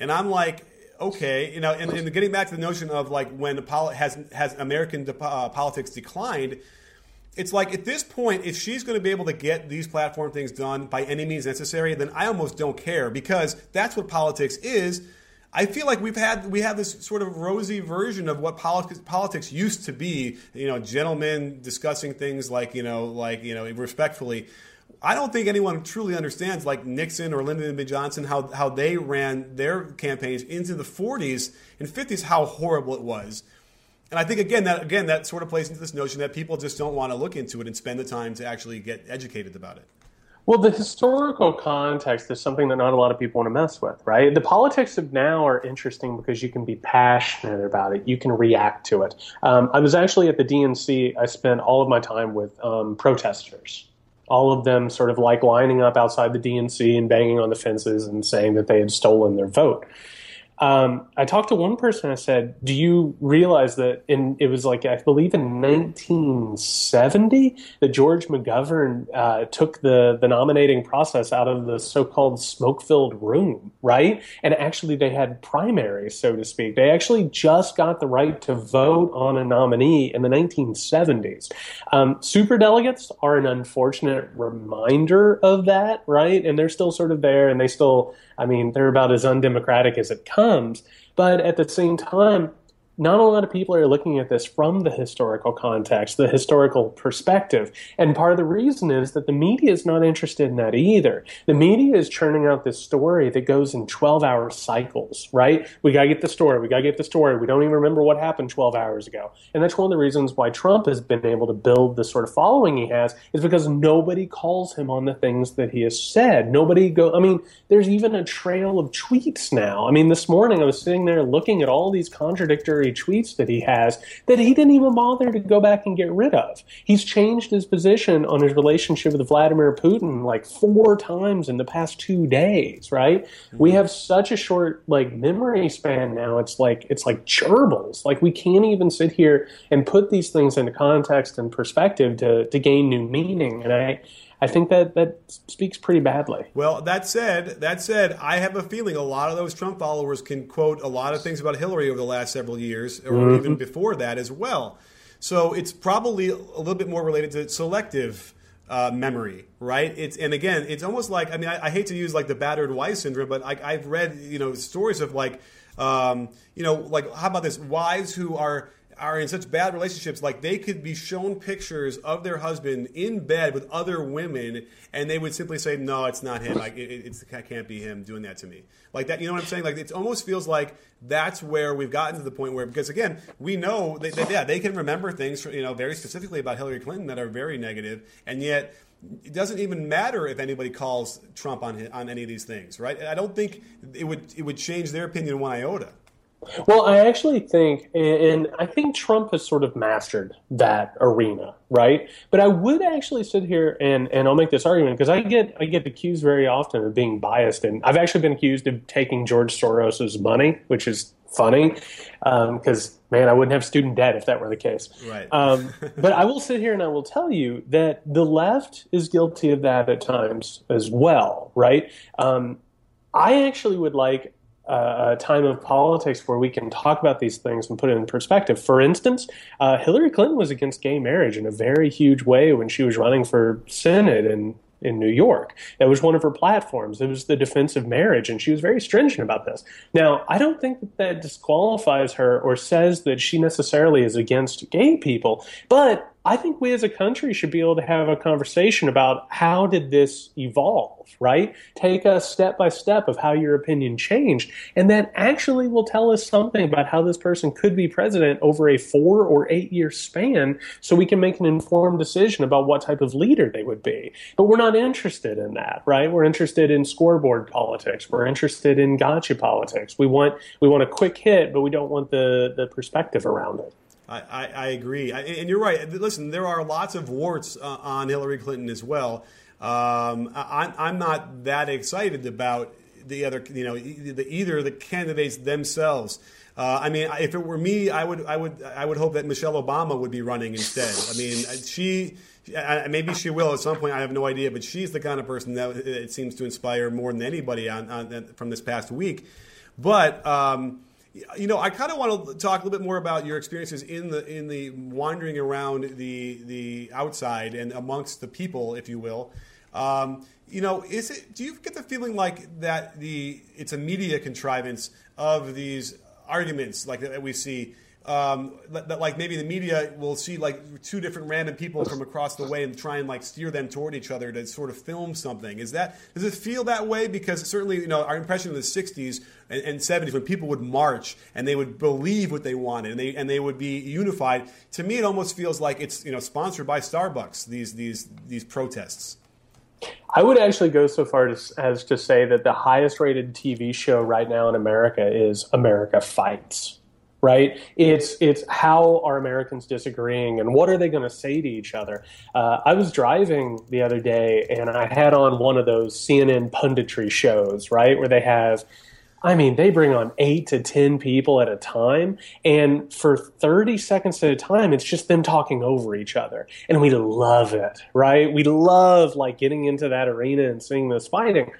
And I'm like, okay, you know, and, and, getting back to the notion of like when poli- has has American de- uh, politics declined, it's like at this point, if she's going to be able to get these platform things done by any means necessary, then I almost don't care because that's what politics is. I feel like we've had we have this sort of rosy version of what politics politics used to be. You know, gentlemen discussing things like you know, like you know, respectfully. I don't think anyone truly understands, like Nixon or Lyndon B. Johnson, how, how they ran their campaigns into the 40s and 50s, how horrible it was. And I think again that again that sort of plays into this notion that people just don't want to look into it and spend the time to actually get educated about it. Well, the historical context is something that not a lot of people want to mess with, right? The politics of now are interesting because you can be passionate about it. You can react to it. Um, I was actually at the DNC. I spent all of my time with um, protesters all of them sort of like lining up outside the DNC and banging on the fences and saying that they had stolen their vote. Um, I talked to one person. I said, "Do you realize that in it was like I believe in 1970 that George McGovern uh, took the the nominating process out of the so-called smoke-filled room, right? And actually, they had primaries, so to speak. They actually just got the right to vote on a nominee in the 1970s. Um, super delegates are an unfortunate reminder of that, right? And they're still sort of there, and they still I mean, they're about as undemocratic as it comes. But at the same time, not a lot of people are looking at this from the historical context, the historical perspective. And part of the reason is that the media is not interested in that either. The media is churning out this story that goes in 12 hour cycles, right? We got to get the story. We got to get the story. We don't even remember what happened 12 hours ago. And that's one of the reasons why Trump has been able to build the sort of following he has is because nobody calls him on the things that he has said. Nobody go, I mean, there's even a trail of tweets now. I mean, this morning I was sitting there looking at all these contradictory tweets that he has that he didn't even bother to go back and get rid of. He's changed his position on his relationship with Vladimir Putin like four times in the past two days, right? Mm-hmm. We have such a short like memory span now. It's like it's like gerbils. Like we can't even sit here and put these things into context and perspective to to gain new meaning. And I I think that that speaks pretty badly. Well, that said, that said, I have a feeling a lot of those Trump followers can quote a lot of things about Hillary over the last several years, or mm-hmm. even before that as well. So it's probably a little bit more related to selective uh, memory, right? It's and again, it's almost like I mean, I, I hate to use like the battered wife syndrome, but I, have read you know stories of like um, you know like how about this wives who are are in such bad relationships like they could be shown pictures of their husband in bed with other women and they would simply say no it's not him like it, it's, it can't be him doing that to me like that you know what i'm saying like it almost feels like that's where we've gotten to the point where because again we know that, that yeah they can remember things you know very specifically about hillary clinton that are very negative and yet it doesn't even matter if anybody calls Trump on on any of these things, right? I don't think it would it would change their opinion one iota. Well, I actually think, and I think Trump has sort of mastered that arena, right? But I would actually sit here and, and I'll make this argument because I get I get accused very often of being biased, and I've actually been accused of taking George Soros's money, which is funny because um, man, I wouldn't have student debt if that were the case. Right. Um, *laughs* but I will sit here and I will tell you that the left is guilty of that at times as well, right? Um, I actually would like a time of politics where we can talk about these things and put it in perspective. For instance, uh, Hillary Clinton was against gay marriage in a very huge way when she was running for Senate in in New York. That was one of her platforms. It was the defense of marriage, and she was very stringent about this. Now, I don't think that that disqualifies her or says that she necessarily is against gay people, but I think we as a country should be able to have a conversation about how did this evolve, right? Take us step by step of how your opinion changed. And that actually will tell us something about how this person could be president over a four or eight year span so we can make an informed decision about what type of leader they would be. But we're not interested in that, right? We're interested in scoreboard politics. We're interested in gotcha politics. We want, we want a quick hit, but we don't want the, the perspective around it. I, I, agree, I, and you're right. Listen, there are lots of warts uh, on Hillary Clinton as well. Um, I, I'm not that excited about the other, you know, the, either the candidates themselves. Uh, I mean, if it were me, I would, I would, I would hope that Michelle Obama would be running instead. I mean, she, maybe she will at some point. I have no idea, but she's the kind of person that it seems to inspire more than anybody on, on from this past week. But um, you know, I kind of want to talk a little bit more about your experiences in the in the wandering around the the outside and amongst the people, if you will. Um, you know, is it? Do you get the feeling like that the it's a media contrivance of these arguments like that we see? Um, that, like maybe the media will see like two different random people from across the way and try and like steer them toward each other to sort of film something. Is that does it feel that way? Because certainly you know our impression of the '60s and, and '70s when people would march and they would believe what they wanted and they and they would be unified. To me, it almost feels like it's you know sponsored by Starbucks. These these these protests. I would actually go so far as, as to say that the highest rated TV show right now in America is America Fights right? It's it's how are Americans disagreeing and what are they going to say to each other? Uh, I was driving the other day and I had on one of those CNN punditry shows, right, where they have. I mean, they bring on eight to 10 people at a time. And for 30 seconds at a time, it's just them talking over each other. And we love it, right? We love like getting into that arena and seeing this fighting.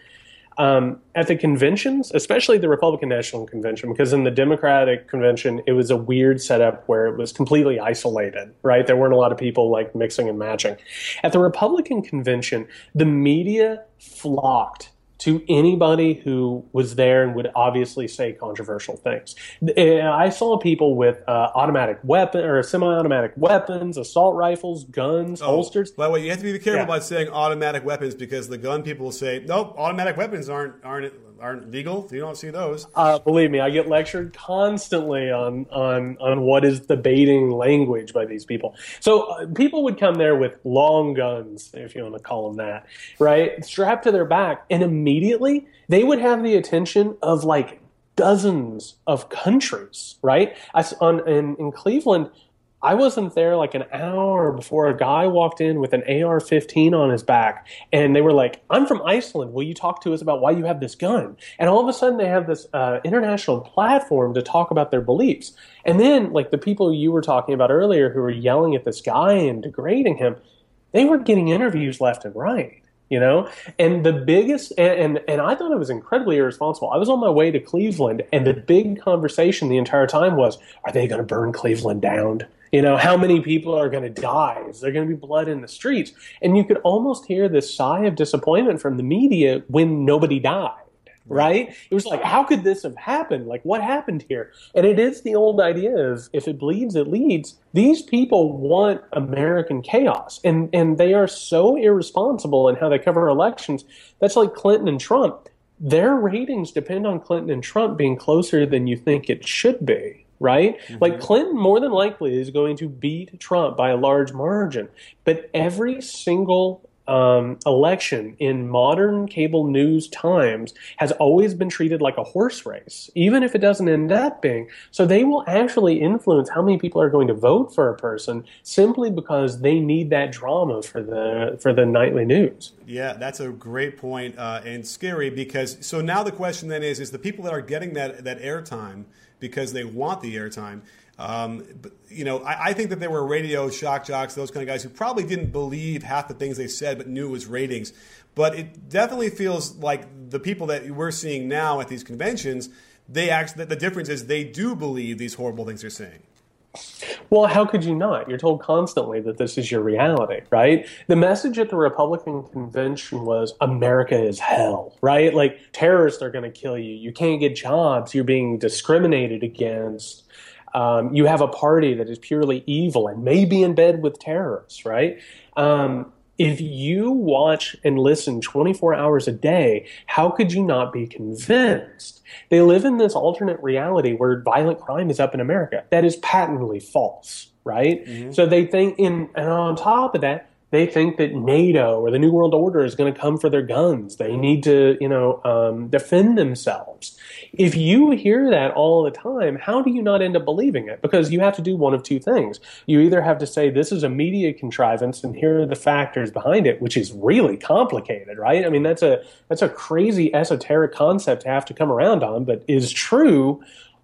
Um, at the conventions, especially the Republican National Convention, because in the Democratic Convention, it was a weird setup where it was completely isolated, right? There weren't a lot of people like mixing and matching. At the Republican Convention, the media flocked to anybody who was there and would obviously say controversial things. I saw people with uh, automatic weapon or semi-automatic weapons, assault rifles, guns, oh, holsters. By the way, you have to be careful yeah. about saying automatic weapons because the gun people will say, "Nope, automatic weapons aren't aren't aren't legal. You don't see those. Uh, believe me, I get lectured constantly on on on what is the baiting language by these people. So uh, people would come there with long guns, if you want to call them that, right, strapped to their back, and immediately they would have the attention of like dozens of countries, right? I, on in, in Cleveland, I wasn't there like an hour before a guy walked in with an AR 15 on his back, and they were like, I'm from Iceland. Will you talk to us about why you have this gun? And all of a sudden, they have this uh, international platform to talk about their beliefs. And then, like the people you were talking about earlier who were yelling at this guy and degrading him, they were getting interviews left and right you know and the biggest and, and, and i thought it was incredibly irresponsible i was on my way to cleveland and the big conversation the entire time was are they going to burn cleveland down you know, how many people are going to die? Is there going to be blood in the streets? And you could almost hear this sigh of disappointment from the media when nobody died right? It was like, how could this have happened? Like, what happened here? And it is the old idea of if it bleeds, it leads. These people want American chaos, and and they are so irresponsible in how they cover elections. That's like Clinton and Trump. Their ratings depend on Clinton and Trump being closer than you think it should be right? Mm-hmm. Like Clinton more than likely is going to beat Trump by a large margin. But every single um, election in modern cable news times has always been treated like a horse race, even if it doesn't end up being. So they will actually influence how many people are going to vote for a person simply because they need that drama for the for the nightly news. Yeah, that's a great point, uh, and scary because so now the question then is: is the people that are getting that that airtime because they want the airtime. Um, but, you know, I, I, think that there were radio shock jocks, those kind of guys who probably didn't believe half the things they said, but knew it was ratings. But it definitely feels like the people that we're seeing now at these conventions, they actually the difference is they do believe these horrible things they're saying. Well, how could you not? You're told constantly that this is your reality, right? The message at the Republican convention was America is hell, right? Like terrorists are going to kill you. You can't get jobs. You're being discriminated against. Um, you have a party that is purely evil and may be in bed with terrorists, right? Um, if you watch and listen 24 hours a day, how could you not be convinced? They live in this alternate reality where violent crime is up in America. That is patently false, right? Mm-hmm. So they think in, and on top of that, they think that NATO or the New World Order is going to come for their guns. They need to, you know, um, defend themselves. If you hear that all the time, how do you not end up believing it? Because you have to do one of two things. You either have to say this is a media contrivance and here are the factors behind it, which is really complicated, right? I mean, that's a that's a crazy esoteric concept to have to come around on, but is true.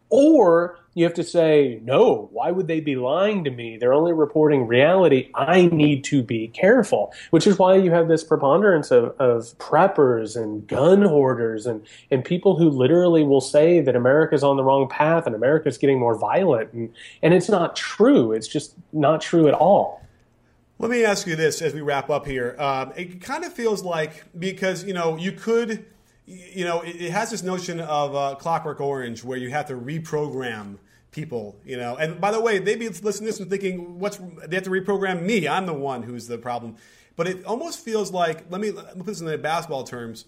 Or you have to say, no, why would they be lying to me? They're only reporting reality. I need to be careful, which is why you have this preponderance of, of preppers and gun hoarders and, and people who literally will say that America's on the wrong path and America's getting more violent. And, and it's not true. It's just not true at all. Let me ask you this as we wrap up here. Um, it kind of feels like because, you know, you could – you know, it, it has this notion of uh, Clockwork Orange where you have to reprogram people, you know. And by the way, they'd be listening to this and thinking, "What's they have to reprogram me? I'm the one who's the problem." But it almost feels like let me, let me put this in the basketball terms.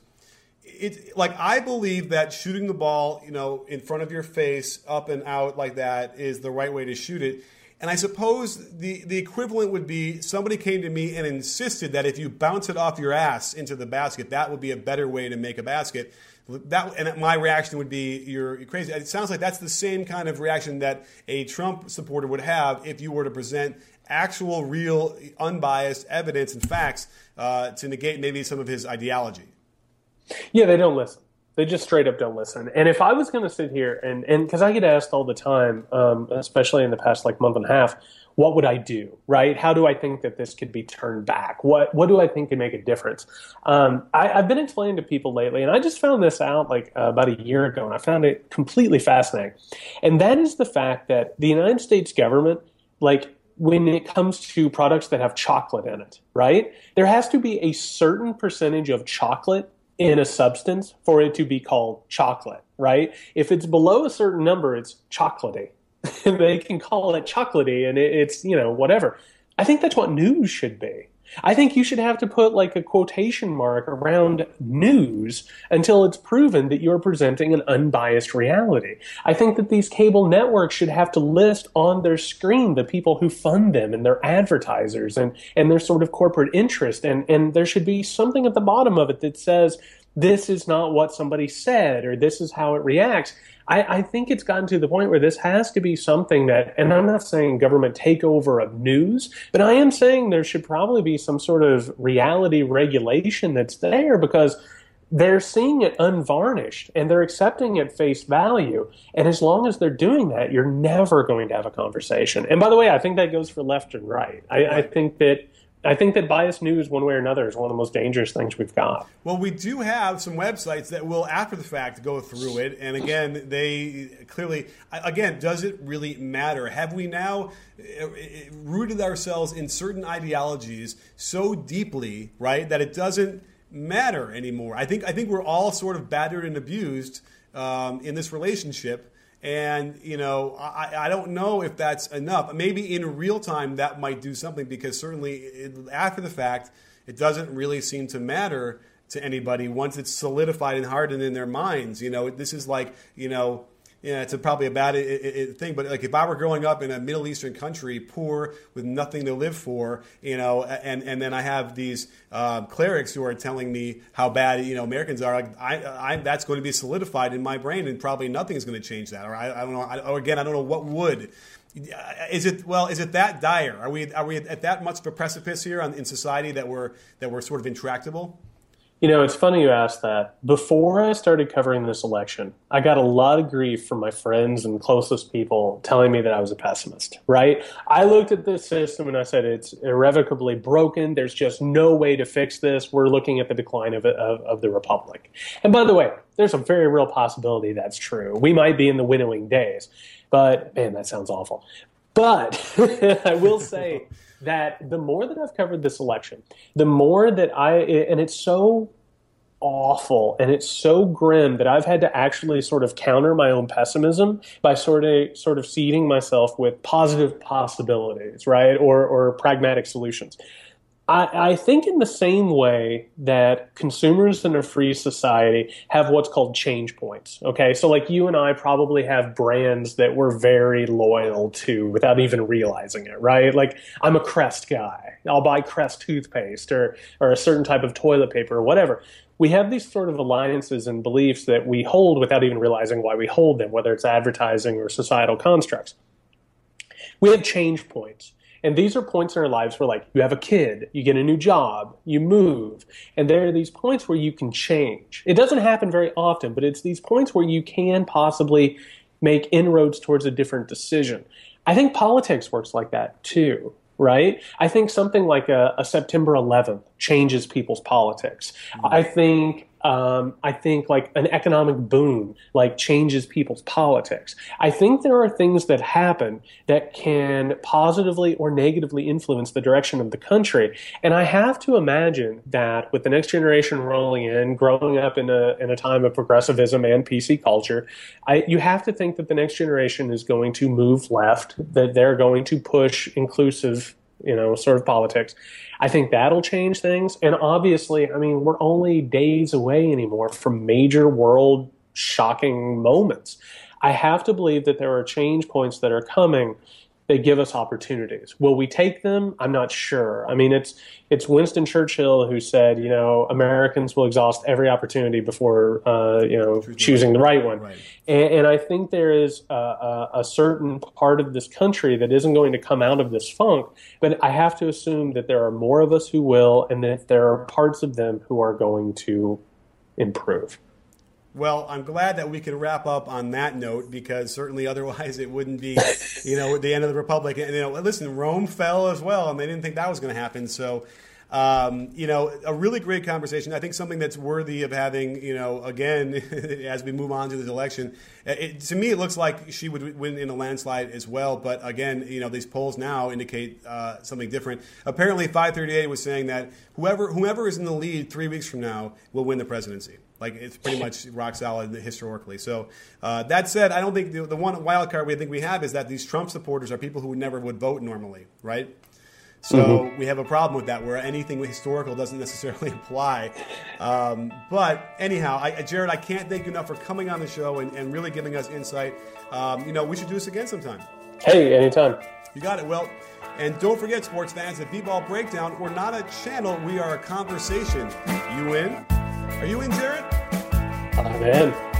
It's like I believe that shooting the ball, you know, in front of your face, up and out like that, is the right way to shoot it. And I suppose the, the equivalent would be somebody came to me and insisted that if you bounce it off your ass into the basket, that would be a better way to make a basket. That, and my reaction would be, you're crazy. It sounds like that's the same kind of reaction that a Trump supporter would have if you were to present actual, real, unbiased evidence and facts uh, to negate maybe some of his ideology. Yeah, they don't listen. They just straight up don't listen. And if I was going to sit here and and because I get asked all the time, um, especially in the past like month and a half, what would I do? Right? How do I think that this could be turned back? What what do I think could make a difference? Um, I, have been explaining to people lately, and I just found this out like uh, about a year ago, and I found it completely fascinating. And that is the fact that the United States government, like when it comes to products that have chocolate in it, right? There has to be a certain percentage of chocolate in a substance for it to be called chocolate, right? If it's below a certain number, it's chocolatey. *laughs* they can call it chocolatey and it's, you know, whatever. I think that's what news should be. I think you should have to put like a quotation mark around news until it's proven that you're presenting an unbiased reality. I think that these cable networks should have to list on their screen the people who fund them and their advertisers and, and their sort of corporate interest. And, and there should be something at the bottom of it that says, this is not what somebody said or this is how it reacts. I, I, think it's gotten to the point where this has to be something that, and I'm not saying government takeover of news, but I am saying there should probably be some sort of reality regulation that's there because they're seeing it unvarnished and they're accepting it face value. And as long as they're doing that, you're never going to have a conversation. And by the way, I think that goes for left and right. I, I think that I think that biased news, one way or another, is one of the most dangerous things we've got. Well, we do have some websites that will, after the fact, go through it. And again, they clearly, again, does it really matter? Have we now uh, rooted ourselves in certain ideologies so deeply, right, that it doesn't matter anymore? I think, I think we're all sort of battered and abused um, in this relationship and, you know, I, I don't know if that's enough. Maybe in real time that might do something because certainly it, after the fact, it doesn't really seem to matter to anybody once it's solidified and hardened in their minds. You know, this is like, you know, yeah, it's a, probably a bad it, it, thing, but like if I were growing up in a Middle Eastern country, poor with nothing to live for, you know, and and then I have these uh, clerics who are telling me how bad you know Americans are, like I, I that's going to be solidified in my brain, and probably nothing is going to change that. Or I, I don't know. I, or again, I don't know what would. Is it well? Is it that dire? Are we are we at that much of a precipice here on, in society that we're that we're sort of intractable? You know, it's funny you asked that. Before I started covering this election, I got a lot of grief from my friends and closest people telling me that I was a pessimist, right? I looked at this system and I said, it's irrevocably broken. There's just no way to fix this. We're looking at the decline of, of, of the Republic. And by the way, there's a very real possibility that's true. We might be in the winnowing days. But man, that sounds awful. But *laughs* I will say, that the more that I've covered this election, the more that I, and it's so awful and it's so grim that I've had to actually sort of counter my own pessimism by sort of sort of seeding myself with positive possibilities, right? Or or pragmatic solutions. I, I, think in the same way that consumers in a free society have what's called change points. Okay, so like you and I probably have brands that we're very loyal to without even realizing it, right? Like I'm a Crest guy. I'll buy Crest toothpaste or or a certain type of toilet paper or whatever. We have these sort of alliances and beliefs that we hold without even realizing why we hold them, whether it's advertising or societal constructs. We have change points. And these are points in our lives where, like, you have a kid, you get a new job, you move, and there are these points where you can change. It doesn't happen very often, but it's these points where you can possibly make inroads towards a different decision. I think politics works like that too right? I think something like a, a, September 11th changes people's politics. Mm-hmm. I think Um, I think like an economic boom like changes people's politics. I think there are things that happen that can positively or negatively influence the direction of the country. And I have to imagine that with the next generation rolling in, growing up in a in a time of progressivism and PC culture, I, you have to think that the next generation is going to move left, that they're going to push inclusive you know, sort of politics. I think that'll change things. And obviously, I mean, we're only days away anymore from major world shocking moments. I have to believe that there are change points that are coming they give us opportunities. Will we take them? I'm not sure. I mean, it's it's Winston Churchill who said, you know, Americans will exhaust every opportunity before, uh, you know, choosing the right one. Right. And, and, I think there is a, a, a, certain part of this country that isn't going to come out of this funk. But I have to assume that there are more of us who will, and that there are parts of them who are going to improve. Well, I'm glad that we can wrap up on that note because certainly *laughs* otherwise it wouldn't be, you know, the end of the republic. And you know, listen, Rome fell as well, and they didn't think that was going to happen. So, um, you know, a really great conversation. I think something that's worthy of having, you know, again *laughs* as we move on to this election. It, to me, it looks like she would win in a landslide as well. But again, you know, these polls now indicate uh, something different. Apparently, 538 was saying that whoever whoever is in the lead three weeks from now will win the presidency. Like it's pretty much rock solid historically. So uh, that said, I don't think the, the one wild card we think we have is that these Trump supporters are people who never would vote normally, right? So mm-hmm. we have a problem with that, where anything historical doesn't necessarily *laughs* apply. Um, but anyhow, I, Jared, I can't thank you enough for coming on the show and, and really giving us insight. Um, you know, we should do this again sometime. Hey, anytime. You got it. Well, and don't forget, sports fans, that B-Ball Breakdown, we're not a channel, we are a conversation. You in? Are you in, Jared? I'm in.